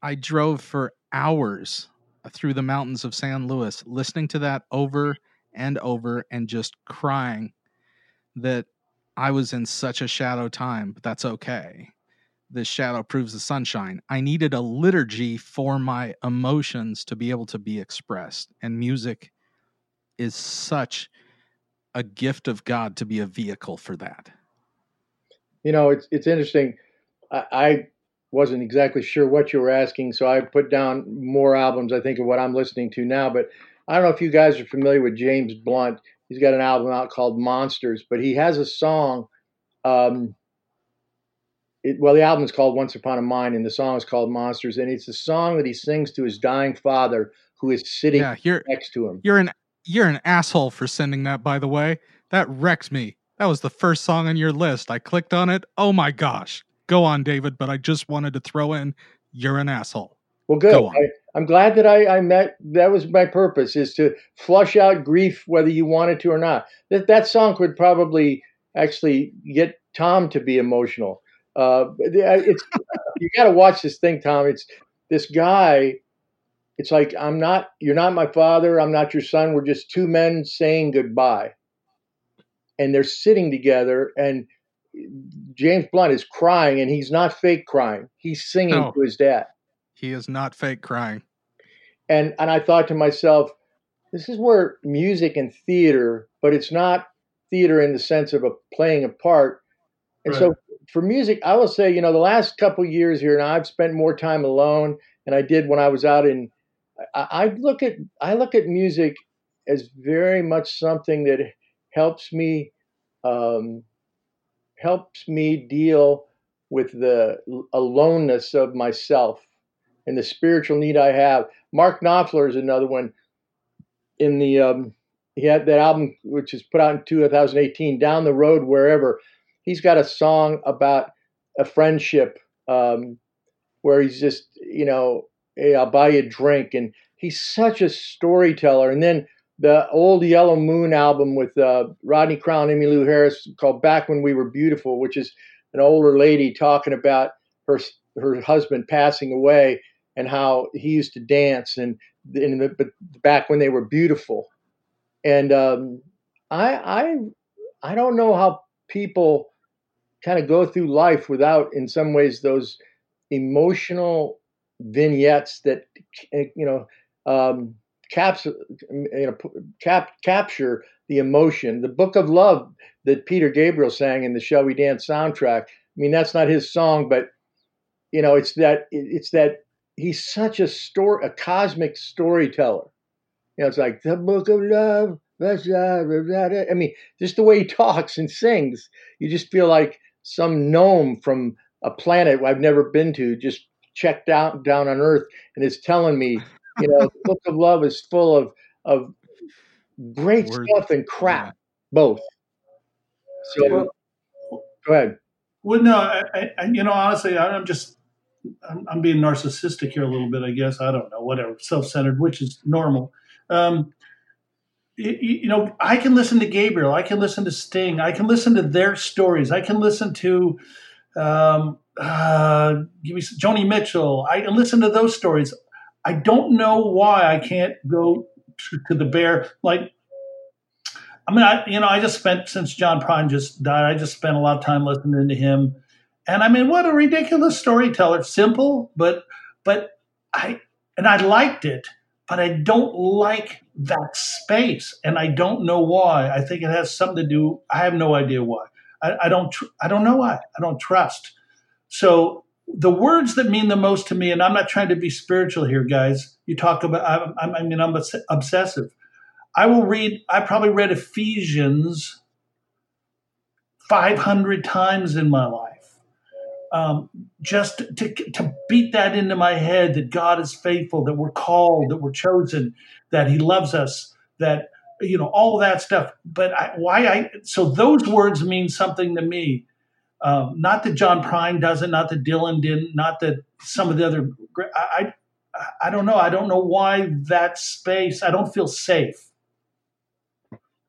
I drove for hours through the mountains of San Luis listening to that over and over and just crying that I was in such a shadow time, but that's okay. This shadow proves the sunshine. I needed a liturgy for my emotions to be able to be expressed. And music is such a gift of God to be a vehicle for that. You know, it's it's interesting. I, I wasn't exactly sure what you were asking, so I put down more albums. I think of what I'm listening to now, but I don't know if you guys are familiar with James Blunt. He's got an album out called Monsters, but he has a song. Um, it, well, the album is called Once Upon a Mind, and the song is called Monsters, and it's a song that he sings to his dying father, who is sitting Yeah, next to him. you're an you're an asshole for sending that. By the way, that wrecks me. That was the first song on your list. I clicked on it. Oh my gosh. Go on, David. But I just wanted to throw in, you're an asshole. Well, good. Go. I, I'm glad that I, I met. That was my purpose: is to flush out grief, whether you wanted to or not. That that song could probably actually get Tom to be emotional. Uh, it's you got to watch this thing, Tom. It's this guy. It's like I'm not. You're not my father. I'm not your son. We're just two men saying goodbye, and they're sitting together. And James Blunt is crying, and he's not fake crying. He's singing No. to his dad He is not fake crying. and and I thought to myself, this is where music and theater, but it's not theater in the sense of a playing a part. And so for music, I will say, you know, the last couple years here, and I've spent more time alone than I did when I was out in. I, I look at I look at music as very much something that helps me um, helps me deal with the aloneness of myself and the spiritual need I have. Mark Knopfler is another one. In the um, he had that album which is put out in 2018, Down the Road Wherever. He's got a song about a friendship um, where he's just you know, hey, I'll buy you a drink, and he's such a storyteller. And then the old Yellow Moon album with uh, Rodney Crowell and Emmylou Harris called Back When We Were Beautiful, which is an older lady talking about her her husband passing away and how he used to dance and in the, but back when they were beautiful. And um, I I I don't know how people kind of go through life without, in some ways, those emotional vignettes that you know um, caps you know cap capture the emotion. The Book of Love that Peter Gabriel sang in the Shall We Dance soundtrack. I mean, that's not his song, but you know, it's that it's that he's such a story, a cosmic storyteller. You know, it's like the Book of Love. I mean, just the way he talks and sings, you just feel like some gnome from a planet I've never been to just checked out down on Earth and is telling me, you know, the Book of Love is full of of great Words. stuff and crap, both. So Well, go ahead. Well, no, I, I, I- you know, honestly, I- I'm just, I'm, I'm being narcissistic here a little bit, I guess. I don't know, whatever, self-centered, which is normal. Um, y- y- you know, I can listen to Gabriel, I can listen to Sting, I can listen to their stories, I can listen to, um, uh, give me some- Joni Mitchell. I listen to those stories. I don't know why I can't go to, to the bear. Like, I mean, I you know, I just spent since John Prine just died. I just spent a lot of time listening to him, and I mean, what a ridiculous storyteller. Simple, but but I and I liked it, but I don't like that space, and I don't know why. I think it has something to do. I have no idea why. I, I don't. Tr- I don't know why. I don't trust. So the words that mean the most to me, and I'm not trying to be spiritual here, guys. You talk about. I, I mean, I'm obsessive. I will read, I probably read Ephesians 500 times in my life. Um, just to, to beat that into my head that God is faithful, that we're called, that we're chosen, that He loves us, that, you know, all that stuff. But I, why I, so those words mean something to me. Um, not that John Prine doesn't, not that Dylan didn't, not that some of the other, I, I, I don't know. I don't know why that space, I don't feel safe.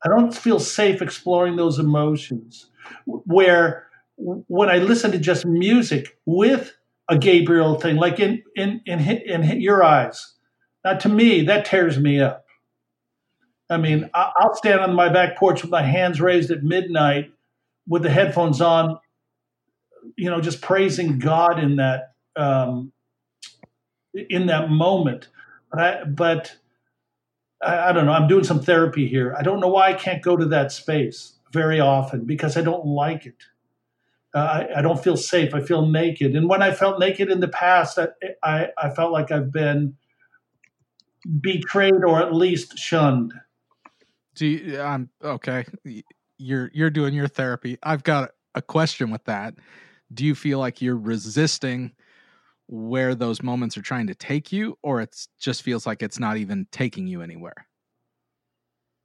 I don't feel safe exploring those emotions. Where when I listen to just music with a Gabriel thing, like in in in hit, in hit your eyes, now to me that tears me up. I mean, I'll stand on my back porch with my hands raised at midnight, with the headphones on, you know, just praising God in that um, in that moment. But I, but I, I don't know. I'm doing some therapy here. I don't know why I can't go to that space very often because I don't like it. Uh, I, I, don't feel safe. I feel naked. And when I felt naked in the past, I, I, I felt like I've been betrayed or at least shunned. Do you, I'm okay. You're you're doing your therapy. I've got a question with that. Do you feel like you're resisting where those moments are trying to take you, or it just feels like it's not even taking you anywhere?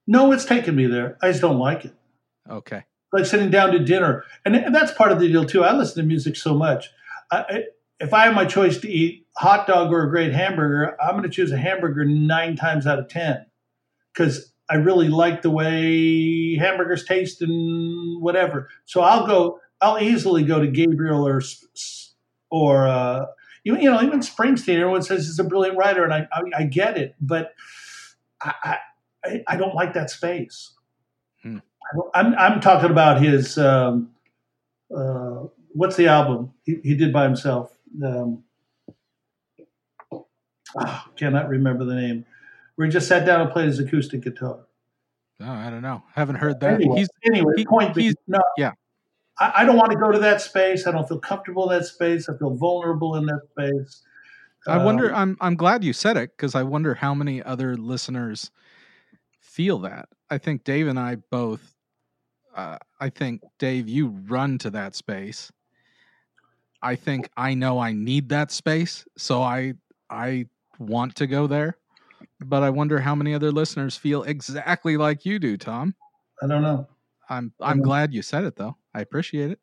No, it's taking me there. I just don't like it. Okay. Like sitting down to dinner, and, and that's part of the deal too. I listen to music so much. I, if I have my choice to eat hot dog or a great hamburger, I'm going to choose a hamburger nine times out of ten because I really like the way hamburgers taste and whatever. So I'll go. I'll easily go to Gabriel or or uh, you, you know even Springsteen. Everyone says he's a brilliant writer, and I I, I get it, but I, I, I don't like that space. Hmm. I am I'm talking about his um, uh, what's the album he, he did by himself. Um, oh, cannot remember the name where he just sat down and played his acoustic guitar. Oh, I don't know. Haven't heard that. Anyway, he's, anyway he, point he's, no, yeah. I, I, don't want to go to that space. I don't feel comfortable in that space. I feel vulnerable in that space. I um, wonder. I'm I'm glad you said it because I wonder how many other listeners feel that. I think Dave and I both. Uh, I think Dave, you run to that space. I think I know I need that space, so I I want to go there but I wonder how many other listeners feel exactly like you do, Tom. I don't know. I'm I'm glad you said it though. I appreciate it.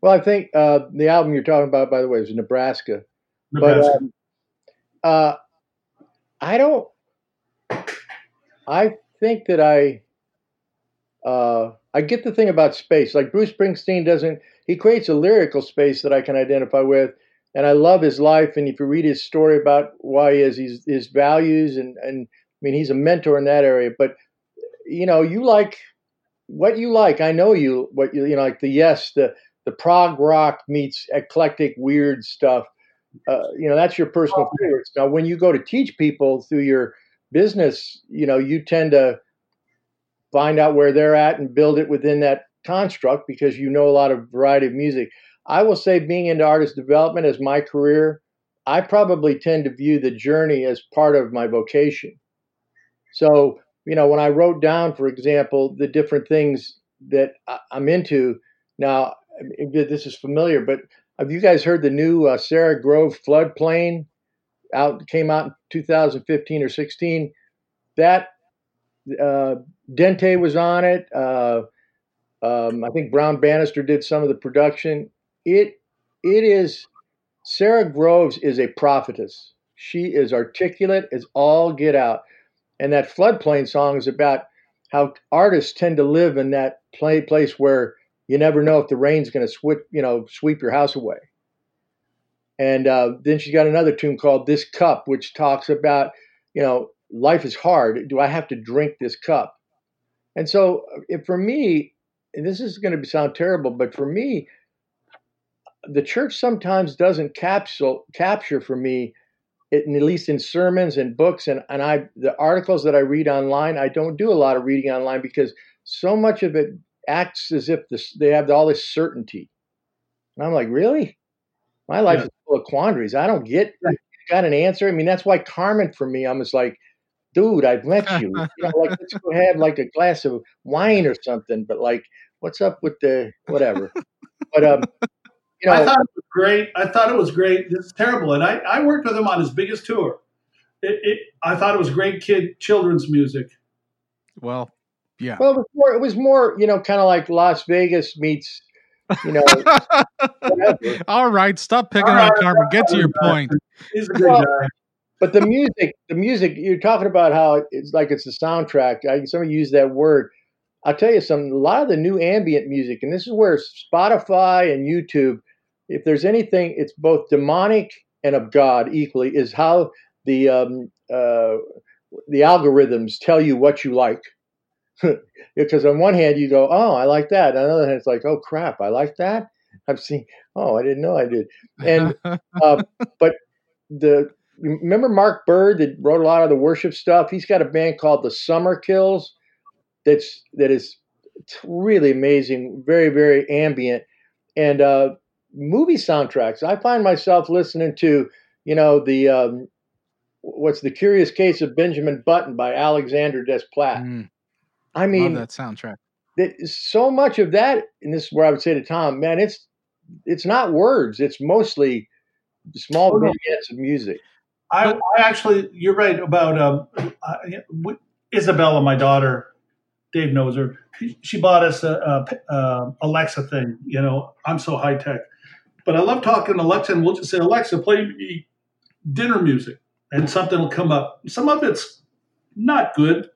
Well, I think uh, the album you're talking about, by the way, is Nebraska. Nebraska. But um, uh, I don't. I think that I. Uh, I get the thing about space. Like Bruce Springsteen doesn't. He creates a lyrical space that I can identify with, and I love his life. And if you read his story about why he has his, his values, and, and I mean, he's a mentor in that area. But, you know, you like what you like. I know you, what you, you know, like the yes, the, the prog rock meets eclectic weird stuff. Uh, you know, that's your personal favorites. Now, when you go to teach people through your business, you know, you tend to find out where they're at and build it within that construct because you know a lot of variety of music. I will say, being into artist development as my career, I probably tend to view the journey as part of my vocation. So, you know, when I wrote down, for example, the different things that I'm into, now, this is familiar, but have you guys heard the new uh, Sara Grove floodplain out came out in 2015 or 16? That uh, Dente was on it. Uh, um, I think Brown Bannister did some of the production it it is Sara Groves is a prophetess. She is articulate as all get out. And that floodplain song is about how artists tend to live in that play, place where you never know if the rain's going to sweep, you know, sweep your house away. And uh, then she's got another tune called "This Cup," which talks about, you know, life is hard. Do I have to drink this cup? And so, if for me, this is going to sound terrible, but for me, the church sometimes doesn't capsule capture for me at least in sermons and books and, and I the articles that I read online, I don't do a lot of reading online because so much of it acts as if this, they have all this certainty. And I'm like, really? My life yeah. is full of quandaries. I don't get got an answer. I mean, that's why Carmen for me, I'm just like, dude, I've met you. you know, like let's go have like a glass of wine or something. But like, what's up with the whatever? But um, you know, I thought it was great. I thought it was great. It's terrible, and I, I worked with him on his biggest tour. It, it, I thought it was great kid children's music. Well, yeah. Well, it was more, it was more you know, kind of like Las Vegas meets, you know. All right, stop picking on Carmen. Get to your point. He's a good well, guy. But the music, the music, you're talking about how it's like it's a soundtrack. I, somebody used that word. I'll tell you something. A lot of the new ambient music, and this is where Spotify and YouTube if there's anything, it's both demonic and of God equally, is how the um, uh, the algorithms tell you what you like. because on one hand you go, oh, I like that. On the other hand, it's like, oh crap, I like that. I've seen. Oh, I didn't know I did. And uh, but the remember Marc Byrd that wrote a lot of the worship stuff. He's got a band called the Summer Kills. That's that is really amazing. Very very ambient and uh, movie soundtracks. I find myself listening to, you know, the um, what's the Curious Case of Benjamin Button by Alexander Desplat. Mm, I mean, love that soundtrack. that so much of that, and this is where I would say to Tom, man, it's it's not words; it's mostly small vignettes of music. I, I actually, you're right about um, uh, Isabella, my daughter. Dave knows her. She, she bought us a, a, a Alexa thing. You know, I'm so high tech, but I love talking to Alexa, and we'll just say, Alexa, play me dinner music, and something will come up. Some of it's not good,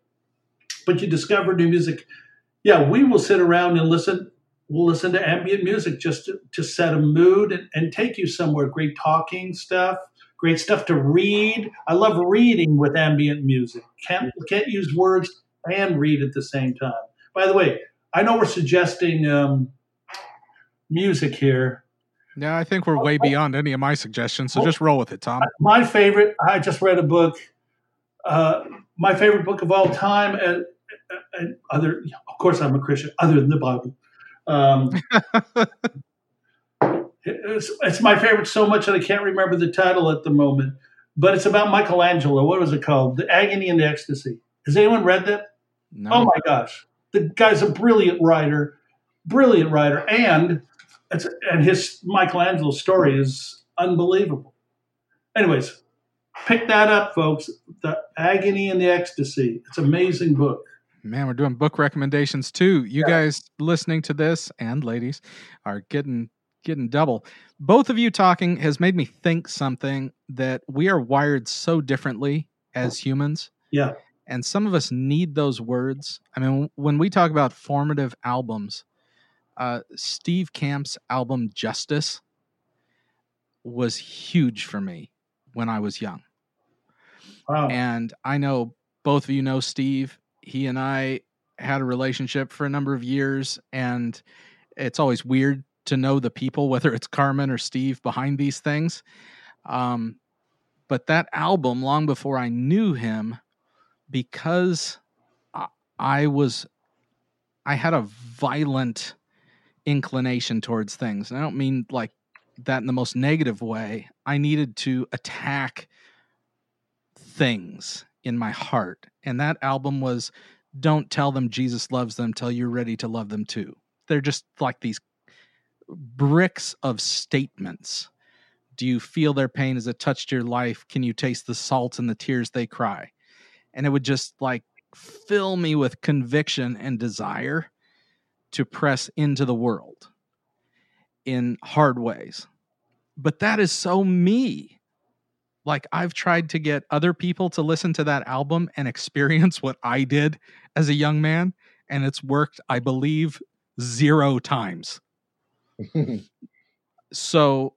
but you discover new music. Yeah, we will sit around and listen. We'll listen to ambient music just to, to set a mood and, and take you somewhere. Great talking stuff great stuff to read. I love reading with ambient music. Can't can't use words and read at the same time. By the way, I know we're suggesting um, music here. Yeah, I think we're way beyond any of my suggestions, so Oh. just roll with it, Tom. My favorite. I just read a book. Uh, my favorite book of all time, and, and other. Of course, I'm a Christian. Other than the Bible. Um, it's, it's my favorite so much that I can't remember the title at the moment. But it's about Michelangelo. What was it called? The Agony and the Ecstasy. Has anyone read that? No. Oh my gosh, the guy's a brilliant writer, brilliant writer, and it's and his Michelangelo story is unbelievable. Anyways, pick that up, folks. The Agony and the Ecstasy. It's an amazing book. Man, we're doing book recommendations too. You Yeah. guys listening to this and ladies are getting getting double. Both of you talking has made me think something that we are wired so differently as humans. Yeah. And some of us need those words. I mean, when we talk about formative albums, uh, Steve Camp's album Justice was huge for me when I was young. Wow. And I know both of you know Steve. He and I had a relationship for a number of years, and it's always weird to know the people, whether it's Carmen or Steve, behind these things. Um, but that album, long before I knew him, because I, I was, I had a violent inclination towards things. And I don't mean like that in the most negative way. I needed to attack things in my heart. And that album was Don't Tell Them Jesus Loves Them Till You're Ready to Love Them Too. They're just like these bricks of statements. Do you feel their pain as it touched your life? Can you taste the salt and the tears they cry? And it would just like fill me with conviction and desire to press into the world in hard ways. But that is so me like I've tried to get other people to listen to that album and experience what I did as a young man and it's worked I believe zero times. So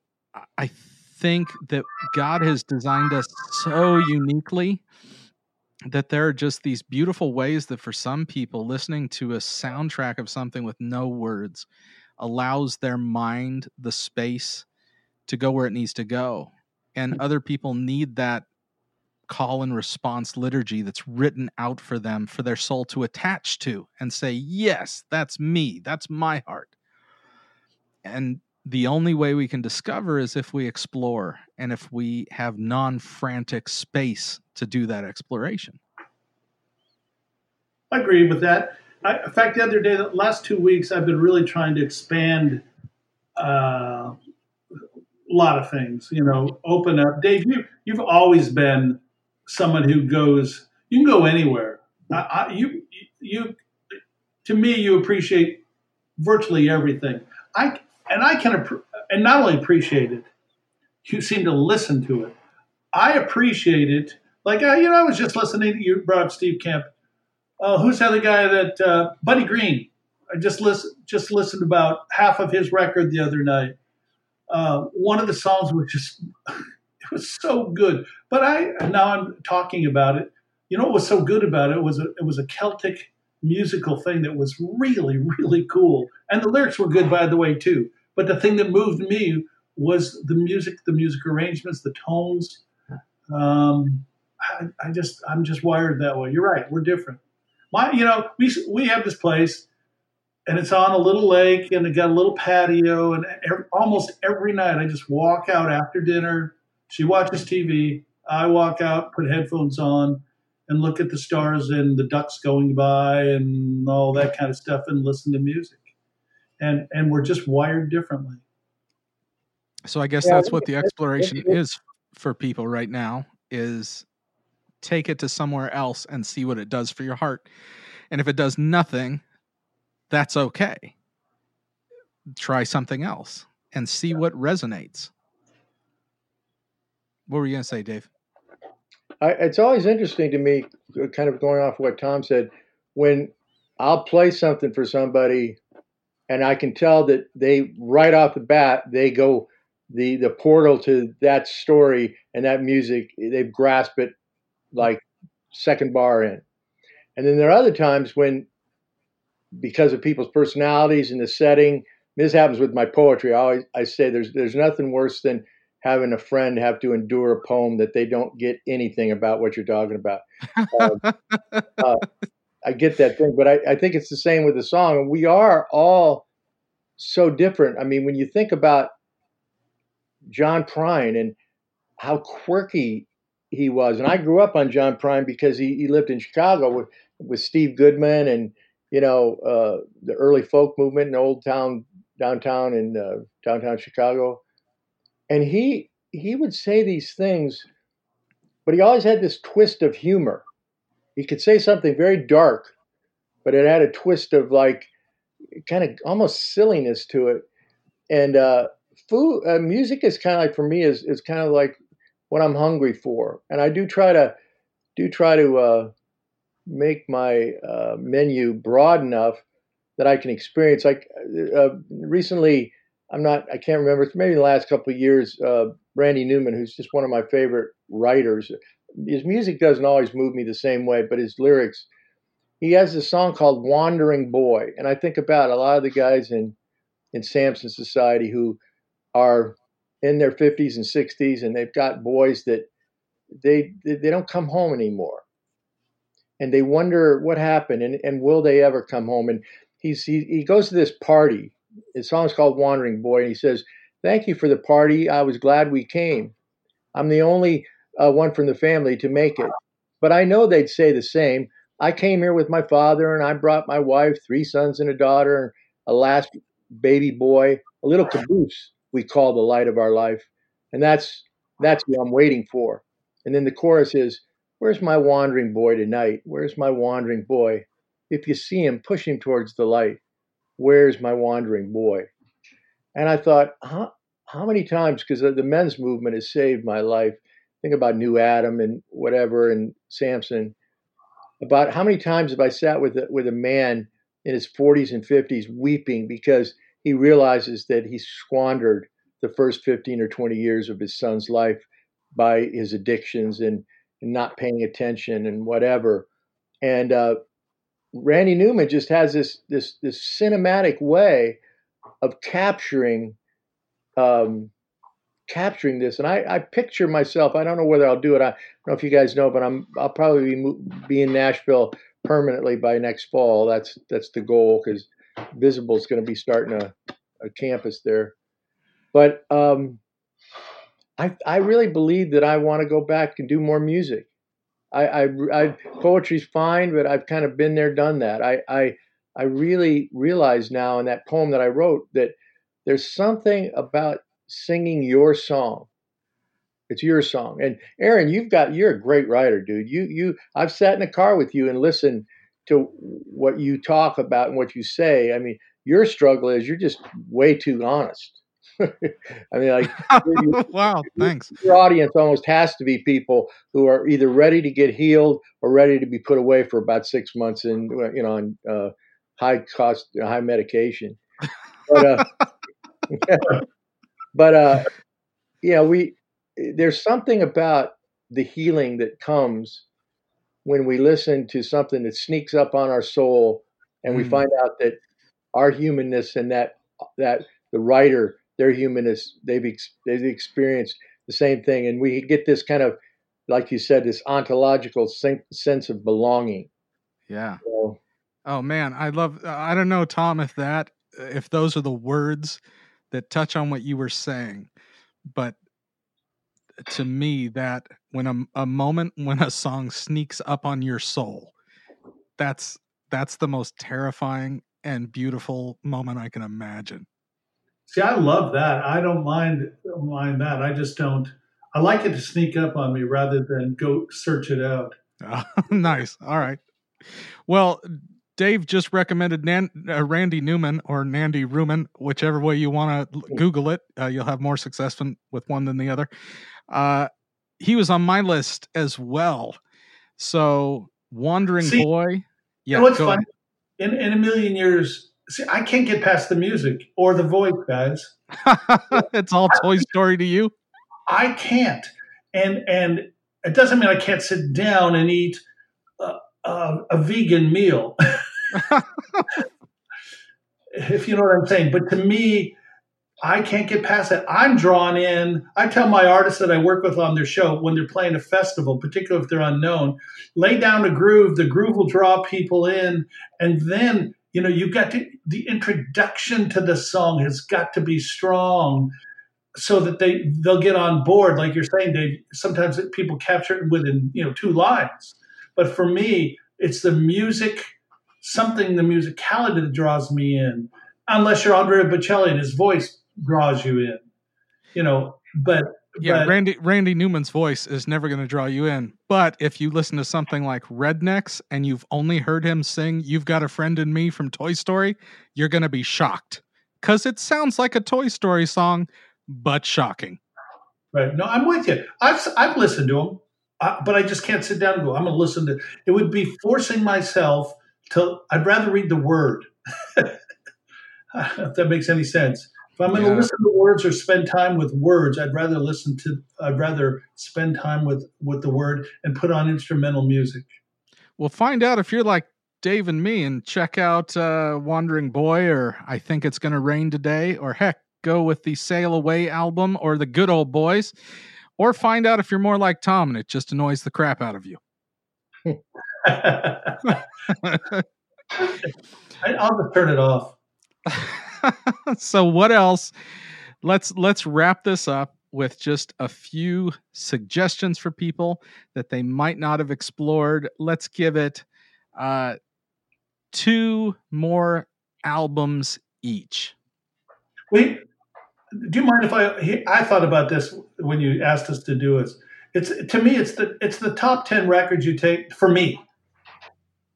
I- think that God has designed us so uniquely that there are just these beautiful ways that for some people listening to a soundtrack of something with no words allows their mind the space to go where it needs to go and mm. other people need that call and response liturgy that's written out for them for their soul to attach to and say yes that's me that's my heart. And the only way we can discover is if we explore and if we have non-frantic space to do that exploration I agree with that. I, in fact, the other day, the last two weeks, I've been really trying to expand uh, a lot of things. You know, open up. Dave, you you've always been someone who goes. You can go anywhere. I, I, you you to me, you appreciate virtually everything. I and I can and not only appreciate it, you seem to listen to it. I appreciate it. Like uh, you know, I was just listening. to You brought up Steve Camp. Uh, who's the other guy that uh, Buddy Greene? I just listen, just listened about half of his record the other night. Uh, one of the songs was just it was so good. But I now I'm talking about it. You know what was so good about it was a, it was a Celtic musical thing that was really really cool, and the lyrics were good by the way too. But the thing that moved me was the music, the music arrangements, the tones. Um, I, I just I'm just wired that way. You're right. We're different. My, you know, we we have this place. and it's on a little lake and it got a little patio and every, almost every night i just walk out after dinner she watches tv i walk out put headphones on and look at the stars and the ducks going by and all that kind of stuff and listen to music and and we're just wired differently so i guess yeah, that's what the exploration is for people right now is take it to somewhere else and see what it does for your heart and if it does nothing that's okay. Try something else and see what resonates. What were you going to say, Dave? I, it's always interesting to me, uh, kind of going off what Tom said, when I'll play something for somebody and I can tell that they, right off the bat, they go the, the portal to that story and that music, they grasp it like second bar in. And then there are other times when because of people's personalities and the setting. This happens with my poetry. I always I say there's there's nothing worse than having a friend have to endure a poem that they don't get anything about what you're talking about. Uh, uh, I get that thing, but I, I think it's the same with the song. And we are all so different. I mean, when you think about John Prine and how quirky he was, and I grew up on John Prine because he, he lived in Chicago with, with Steve Goodman and you know, uh, the early folk movement in Old Town, downtown in uh, downtown Chicago, and he he would say these things, but he always had this twist of humor. He could say something very dark, but it had a twist of like kind of almost silliness to it. And uh, food, uh, music is kind of like for me is is kind of like what I'm hungry for, and I do try to do try to uh, make my uh, menu broad enough that I can experience. Like uh, recently, I'm not, I can't remember, maybe the last couple of years, uh, Randy Newman, who's just one of my favorite writers. His music doesn't always move me the same way, but his lyrics, he has a song called Wandering Boy. And I think about a lot of the guys in, in Samson Society who are in their 50s and 60s and they've got boys that they, they don't come home anymore and they wonder what happened and, and will they ever come home. And he's, he, he goes to this party. His song's called Wandering Boy, and he says, Thank you for the party. I was glad we came. I'm the only uh, one from the family to make it. But I know they'd say the same. I came here with my father, and I brought my wife, three sons and a daughter, and a last baby boy, a little caboose we call the light of our life. And that's that's what I'm waiting for. And then the chorus is, Where's my wandering boy tonight? Where's my wandering boy? If you see him, push him towards the light. Where's my wandering boy? And I thought, huh, how many times, because the men's movement has saved my life. Think about New Adam and whatever and Samson. About how many times have I sat with a, with a man in his 40s and 50s weeping because he realizes that he squandered the first 15 or 20 years of his son's life by his addictions and and not paying attention and whatever. And uh, Randy Newman just has this this this cinematic way of capturing um, capturing this. And I, I picture myself. I don't know whether I'll do it. I don't know if you guys know, but I'm I'll probably be, be in Nashville permanently by next fall. That's that's the goal because Visible is going to be starting a, a campus there. But um, I, I really believe that I want to go back and do more music. I, I, I poetry's fine, but I've kind of been there, done that. I, I, I really realize now in that poem that I wrote that there's something about singing your song. It's your song. And Aaron, you've got you're a great writer, dude. You you I've sat in a car with you and listened to what you talk about and what you say. I mean, your struggle is you're just way too honest. I mean, like, wow, thanks. Your audience almost has to be people who are either ready to get healed or ready to be put away for about six months and you know on uh, high cost, high medication. But, uh, but uh, yeah, we there's something about the healing that comes when we listen to something that sneaks up on our soul and mm. we find out that our humanness and that that the writer they're humanists. They've ex- they've experienced the same thing, and we get this kind of, like you said, this ontological sen- sense of belonging. Yeah. So, Oh man, I love. I don't know, Tom, if that, if those are the words that touch on what you were saying, but to me, that when a, a moment when a song sneaks up on your soul, that's that's the most terrifying and beautiful moment I can imagine. See, I love that. I don't mind mind that. I just don't. I like it to sneak up on me rather than go search it out. Oh, nice. All right. Well, Dave just recommended Nan, uh, Randy Newman or Nandy Ruman, whichever way you want to Google it. Uh, you'll have more success with one than the other. Uh, he was on my list as well. So, Wandering See, Boy. Yeah. What's fun? In, in a million years, see, I can't get past the music or the voice, guys. it's all Toy Story to you. I can't, and and it doesn't mean I can't sit down and eat a, a, a vegan meal. if you know what I'm saying. But to me, I can't get past that. I'm drawn in. I tell my artists that I work with on their show when they're playing a festival, particularly if they're unknown, lay down a groove. The groove will draw people in, and then you know you've got to the introduction to the song has got to be strong so that they they'll get on board like you're saying dave sometimes people capture it within you know two lines but for me it's the music something the musicality that draws me in unless you're andrea bocelli and his voice draws you in you know but yeah but, randy randy newman's voice is never going to draw you in but if you listen to something like rednecks and you've only heard him sing you've got a friend in me from toy story you're going to be shocked because it sounds like a toy story song but shocking. Right. No, I'm with you. I've I've listened to them, I, but I just can't sit down and go. I'm going to listen to. It would be forcing myself to. I'd rather read the word. if that makes any sense. If I'm going to yeah. listen to words or spend time with words, I'd rather listen to. I'd rather spend time with with the word and put on instrumental music. We'll find out if you're like Dave and me and check out uh, Wandering Boy or I Think It's Gonna Rain Today or heck, go with the Sail Away album or the Good Old Boys, or find out if you're more like Tom and it just annoys the crap out of you. I'll just turn it off. so what else? Let's let's wrap this up with just a few suggestions for people that they might not have explored. Let's give it uh, two more albums each. Wait, do you mind if I? I thought about this when you asked us to do this. It's to me, it's the it's the top ten records you take for me.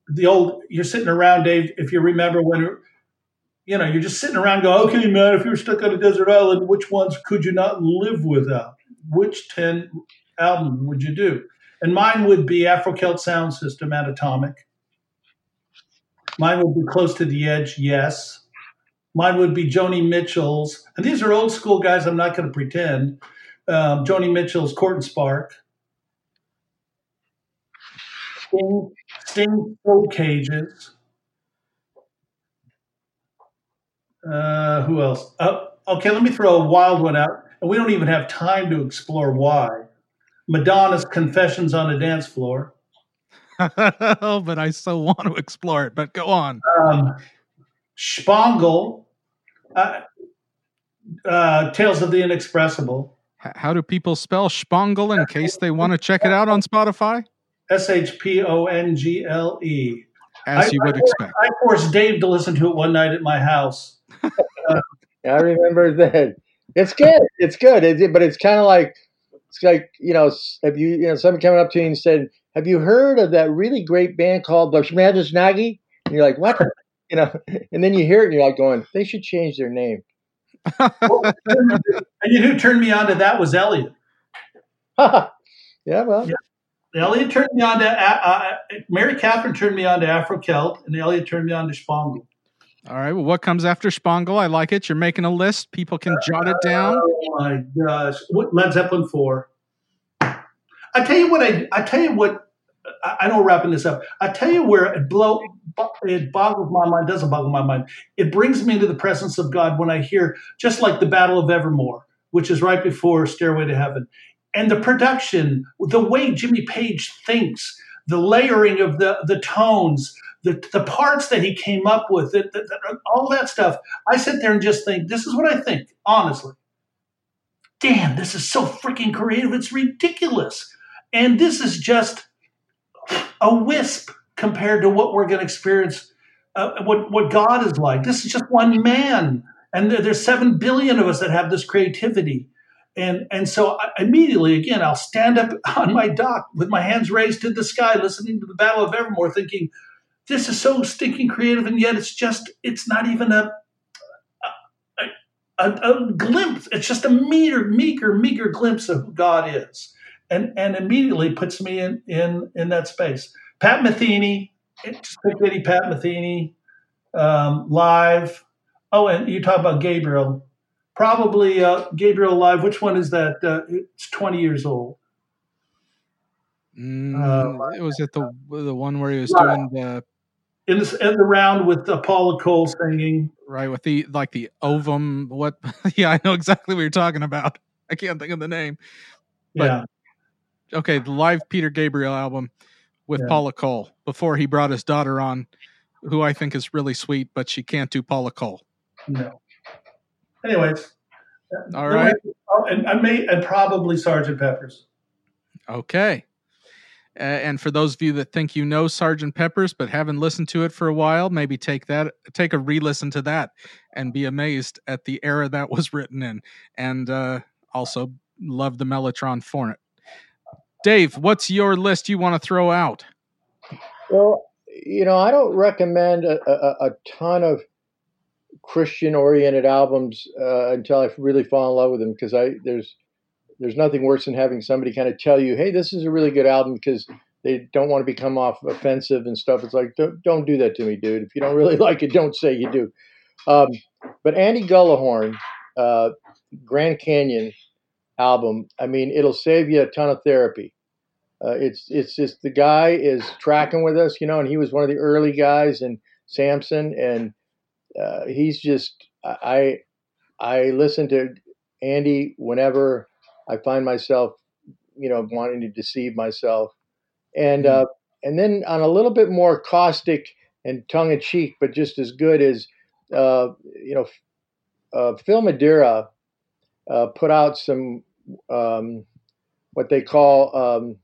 The old you're sitting around, Dave. If you remember when, you know, you're just sitting around, go, okay, man. If you were stuck on a desert island, which ones could you not live without? Which ten albums would you do? And mine would be Afro Celt Sound System Anatomic. Mine would be Close to the Edge, yes. Mine would be Joni Mitchell's, and these are old school guys. I'm not going to pretend. Um, Joni Mitchell's Court and Spark. Sting, Sting Soul Cages. Uh, who else? Oh, okay, let me throw a wild one out, and we don't even have time to explore why. Madonna's Confessions on a Dance Floor. oh, but I so want to explore it. But go on. Um, Shpongle, uh, uh, Tales of the Inexpressible. How do people spell Shpongle in case they want to check it out on Spotify? S H P O N G L E. As I, you would I, expect. I forced Dave to listen to it one night at my house. Uh, I remember that. It's good. It's good. It, but it's kind of like it's like you know, have you you know someone coming up to you and said, "Have you heard of that really great band called the Schmagish Nagi?" And you're like, "What?" You know, and then you hear it and you're like going, they should change their name. and you know who turned me on to that was Elliot. yeah, well. Yeah. Elliot turned me on to, uh, uh, Mary Catherine turned me on to Afro Celt, and Elliot turned me on to Shpongle. All right. Well, what comes after Shpongle? I like it. You're making a list. People can jot it down. Oh my gosh! What Led Zeppelin four? I tell you what. I I tell you what. I, know we're wrapping this up. I tell you where it blow it boggles my mind, doesn't boggle my mind. It brings me into the presence of God when I hear, just like the Battle of Evermore, which is right before Stairway to Heaven. And the production, the way Jimmy Page thinks, the layering of the, the tones, the, the parts that he came up with, that, that, that, all that stuff. I sit there and just think, this is what I think, honestly. Damn, this is so freaking creative. It's ridiculous. And this is just a wisp compared to what we're going to experience, uh, what, what God is like. This is just one man. And there, there's seven billion of us that have this creativity. And, and so I, immediately, again, I'll stand up on my dock with my hands raised to the sky, listening to the Battle of Evermore, thinking, this is so stinking creative, and yet it's just, it's not even a, a, a, glimpse. It's just a meager, meager, meager glimpse of who God is. And, and immediately puts me in, in, in that space. Pat Metheny, just pick Pat Metheny um, live. Oh, and you talk about Gabriel. Probably uh, Gabriel live. Which one is that? Uh, it's 20 years old. Mm, uh, it was it the the one where he was right. doing the in the, in the round with uh, Paula Cole singing. Right with the like the ovum. What? yeah, I know exactly what you're talking about. I can't think of the name. But, yeah. Okay, the live Peter Gabriel album with yeah. Paula Cole before he brought his daughter on, who I think is really sweet, but she can't do Paula Cole. No. Anyways. All right. Oh, and I may and probably Sergeant Pepper's. Okay. Uh, and for those of you that think you know Sergeant Pepper's but haven't listened to it for a while, maybe take that, take a re-listen to that, and be amazed at the era that was written in, and uh, also love the Mellotron for it. Dave, what's your list you want to throw out? Well, you know, I don't recommend a, a, a ton of Christian-oriented albums uh, until I really fall in love with them because I there's there's nothing worse than having somebody kind of tell you, "Hey, this is a really good album," because they don't want to become off offensive and stuff. It's like, don't, don't do that to me, dude. If you don't really like it, don't say you do. Um, but Andy Gullahorn, uh, Grand Canyon album, I mean, it'll save you a ton of therapy. Uh, it's it's just the guy is tracking with us, you know, and he was one of the early guys in Samson, and uh, he's just I I listen to Andy whenever I find myself, you know, wanting to deceive myself, and mm-hmm. uh, and then on a little bit more caustic and tongue in cheek, but just as good as uh, you know, uh, Phil Madeira uh, put out some um, what they call um,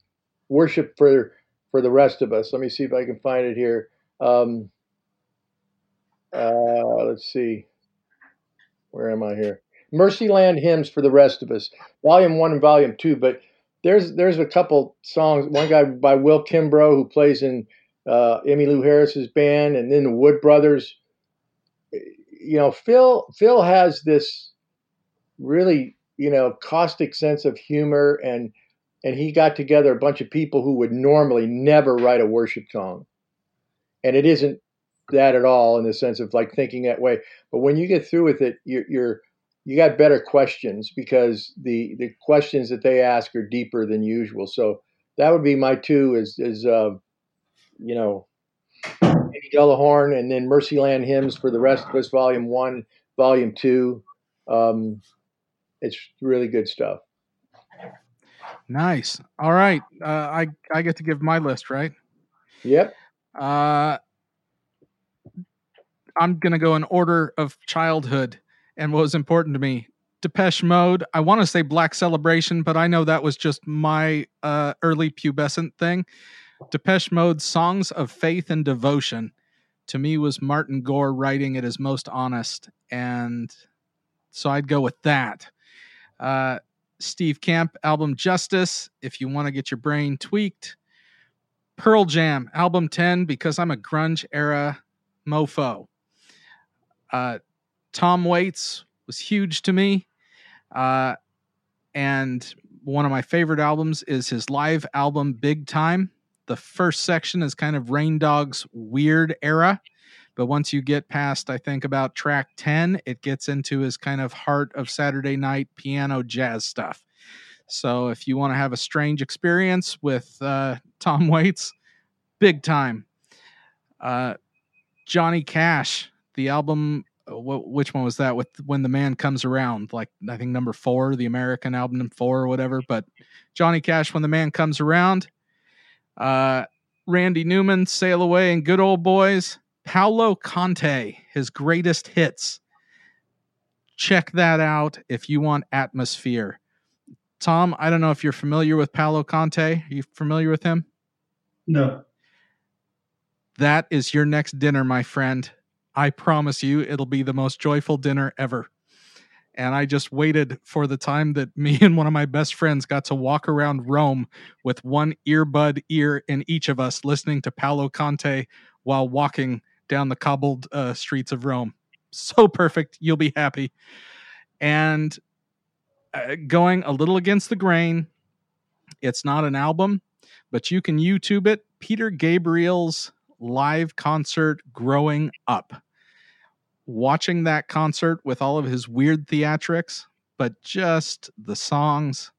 worship for for the rest of us. Let me see if I can find it here. Um, uh, let's see. Where am I here? Mercyland hymns for the rest of us, volume one and volume two. But there's there's a couple songs. One guy by Will Kimbrough who plays in uh, Emmylou Harris's band, and then the Wood Brothers. You know, Phil Phil has this really you know caustic sense of humor, and and he got together a bunch of people who would normally never write a worship song, and it isn't that at all in the sense of like thinking that way. But when you get through with it, you're, you're you got better questions because the the questions that they ask are deeper than usual. So that would be my two is is uh, you know Eddie Gullahorn and then Mercyland hymns for the rest of us, volume one, volume two. Um, it's really good stuff. Nice. All right, uh, I I get to give my list, right? Yep. Uh, I'm gonna go in order of childhood and what was important to me. Depeche Mode. I want to say Black Celebration, but I know that was just my uh, early pubescent thing. Depeche Mode Songs of Faith and Devotion to me was Martin Gore writing it as most honest. And so I'd go with that. Uh, Steve Camp album Justice, if you want to get your brain tweaked. Pearl Jam album 10, because I'm a grunge era mofo. Uh, Tom Waits was huge to me. Uh, and one of my favorite albums is his live album Big Time. The first section is kind of Rain Dogs weird era. But once you get past, I think, about track 10, it gets into his kind of heart of Saturday night piano jazz stuff. So if you want to have a strange experience with uh, Tom Waits, big time. Uh, Johnny Cash, the album what, which one was that with when the man comes around like i think number four the american album four or whatever but johnny cash when the man comes around uh Randy Newman, Sail Away, and Good Old Boys. Paolo Conte, his greatest hits. Check that out if you want atmosphere. Tom, I don't know if you're familiar with Paolo Conte. Are you familiar with him? No. That is your next dinner, my friend. I promise you, it'll be the most joyful dinner ever. And I just waited for the time that me and one of my best friends got to walk around Rome with one earbud ear in each of us, listening to Paolo Conte while walking down the cobbled uh, streets of Rome. So perfect. You'll be happy. And uh, going a little against the grain, it's not an album, but you can YouTube it. Peter Gabriel's live concert growing up. Watching that concert with all of his weird theatrics, but just the songs,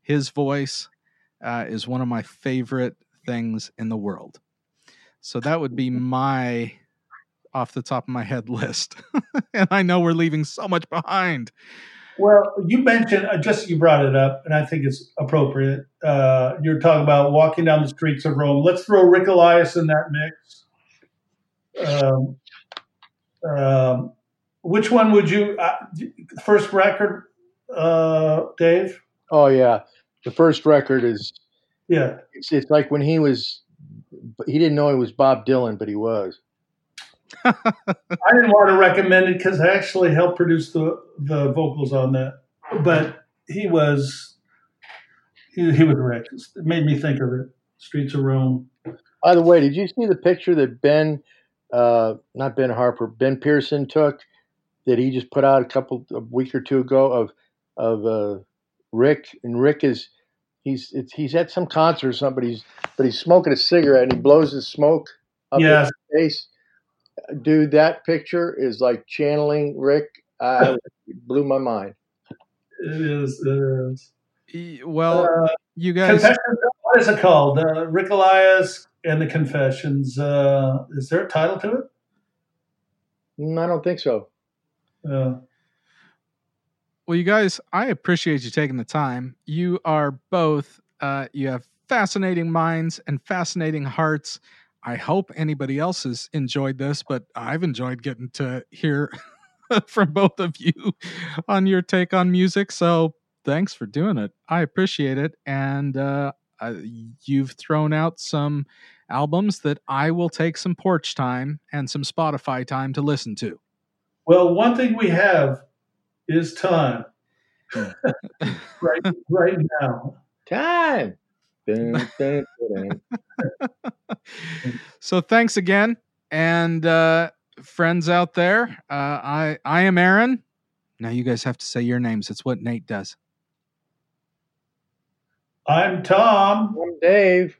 his voice uh, is one of my favorite things in the world. So that would be my off the top of my head list. and I know we're leaving so much behind. Well, you mentioned uh, just you brought it up, and I think it's appropriate. Uh, you're talking about walking down the streets of Rome. Let's throw Rick Elias in that mix. Um, um, which one would you uh, first record, uh, Dave? Oh yeah, the first record is Yeah, it's, it's like when he was he didn't know he was Bob Dylan, but he was. I didn't want to recommend it because I actually helped produce the the vocals on that, but he was he, he was Rick. It made me think of it. Streets of Rome. By the way, did you see the picture that Ben, uh, not Ben Harper, Ben Pearson took that he just put out a couple a week or two ago of of uh, Rick and Rick is he's it's, he's at some concert or something, but he's smoking a cigarette and he blows his smoke up Yes. his face. Dude, that picture is like channeling Rick. I blew my mind. It is. It is. E- Well, Uh, you guys, What is it called? Uh, Rick Elias and the Confessions. Uh, is there a title to it? Mm, I don't think so. Uh, well, you guys, I appreciate you taking the time. You are both, uh, you have fascinating minds and fascinating hearts. I hope anybody else has enjoyed this, but I've enjoyed getting to hear from both of you on your take on music. So thanks for doing it. I appreciate it. And uh, uh, you've thrown out some albums that I will take some porch time and some Spotify time to listen to. well, one thing we have is time. right, right now. Time. Dun, dun, dun, dun. so thanks again and uh friends out there uh i i am aaron now you guys have to say your names it's what nate does I'm Tom. I'm Dave.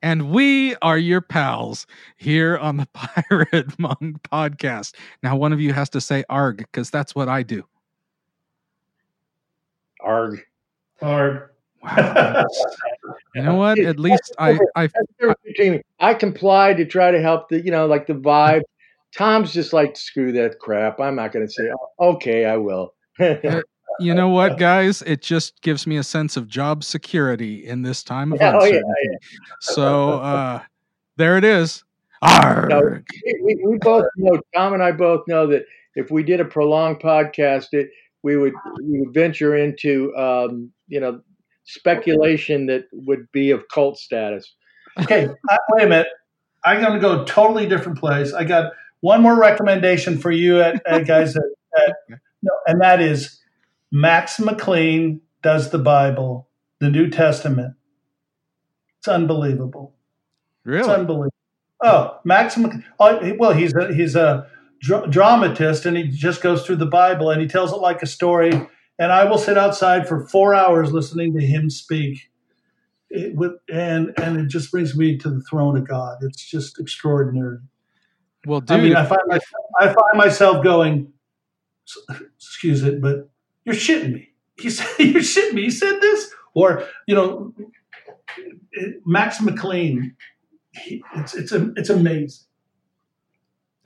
and we are your pals here on the pirate monk podcast now one of you has to say arg because that's what i do Arg. Hard. wow you know what at least i i Jamie, I complied to try to help the, you know, like the vibe. Tom's just like, screw that crap. I'm not going to say, "Oh, okay, I will. you know what guys it just gives me a sense of job security in this time of Oh, yeah, uncertainty so uh there it is Arg. No, we, we- we both know, Tom and I both know that if we did a prolonged podcast, it, we would we would venture into, um, you know, speculation that would be of cult status. Okay, I, wait a minute. I'm going to go a totally different place. I got one more recommendation for you, at, at guys, at, at, no, and that is Max McLean does the Bible, the New Testament. It's unbelievable. It's really unbelievable. Oh, Max. Mc- Oh, well, he's a he's a dra- dramatist, and he just goes through the Bible and he tells it like a story. And I will sit outside for four hours listening to him speak. It, with, and and it just brings me to the throne of God. It's just extraordinary. well dude I mean, I find myself, I find myself going, excuse it, but you're shitting me. He said you're shitting me. He said this, or you know, Max McLean. He, it's it's a, it's amazing.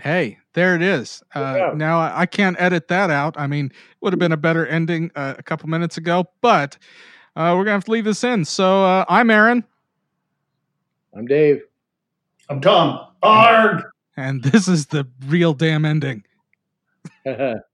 Hey, there it is. Uh, Now I I can't edit that out. I mean, it would have been a better ending uh, a couple minutes ago, but uh, we're gonna have to leave this in. So uh, I'm Aaron, I'm Dave. I'm Tom. Arg. And this is the real damn ending.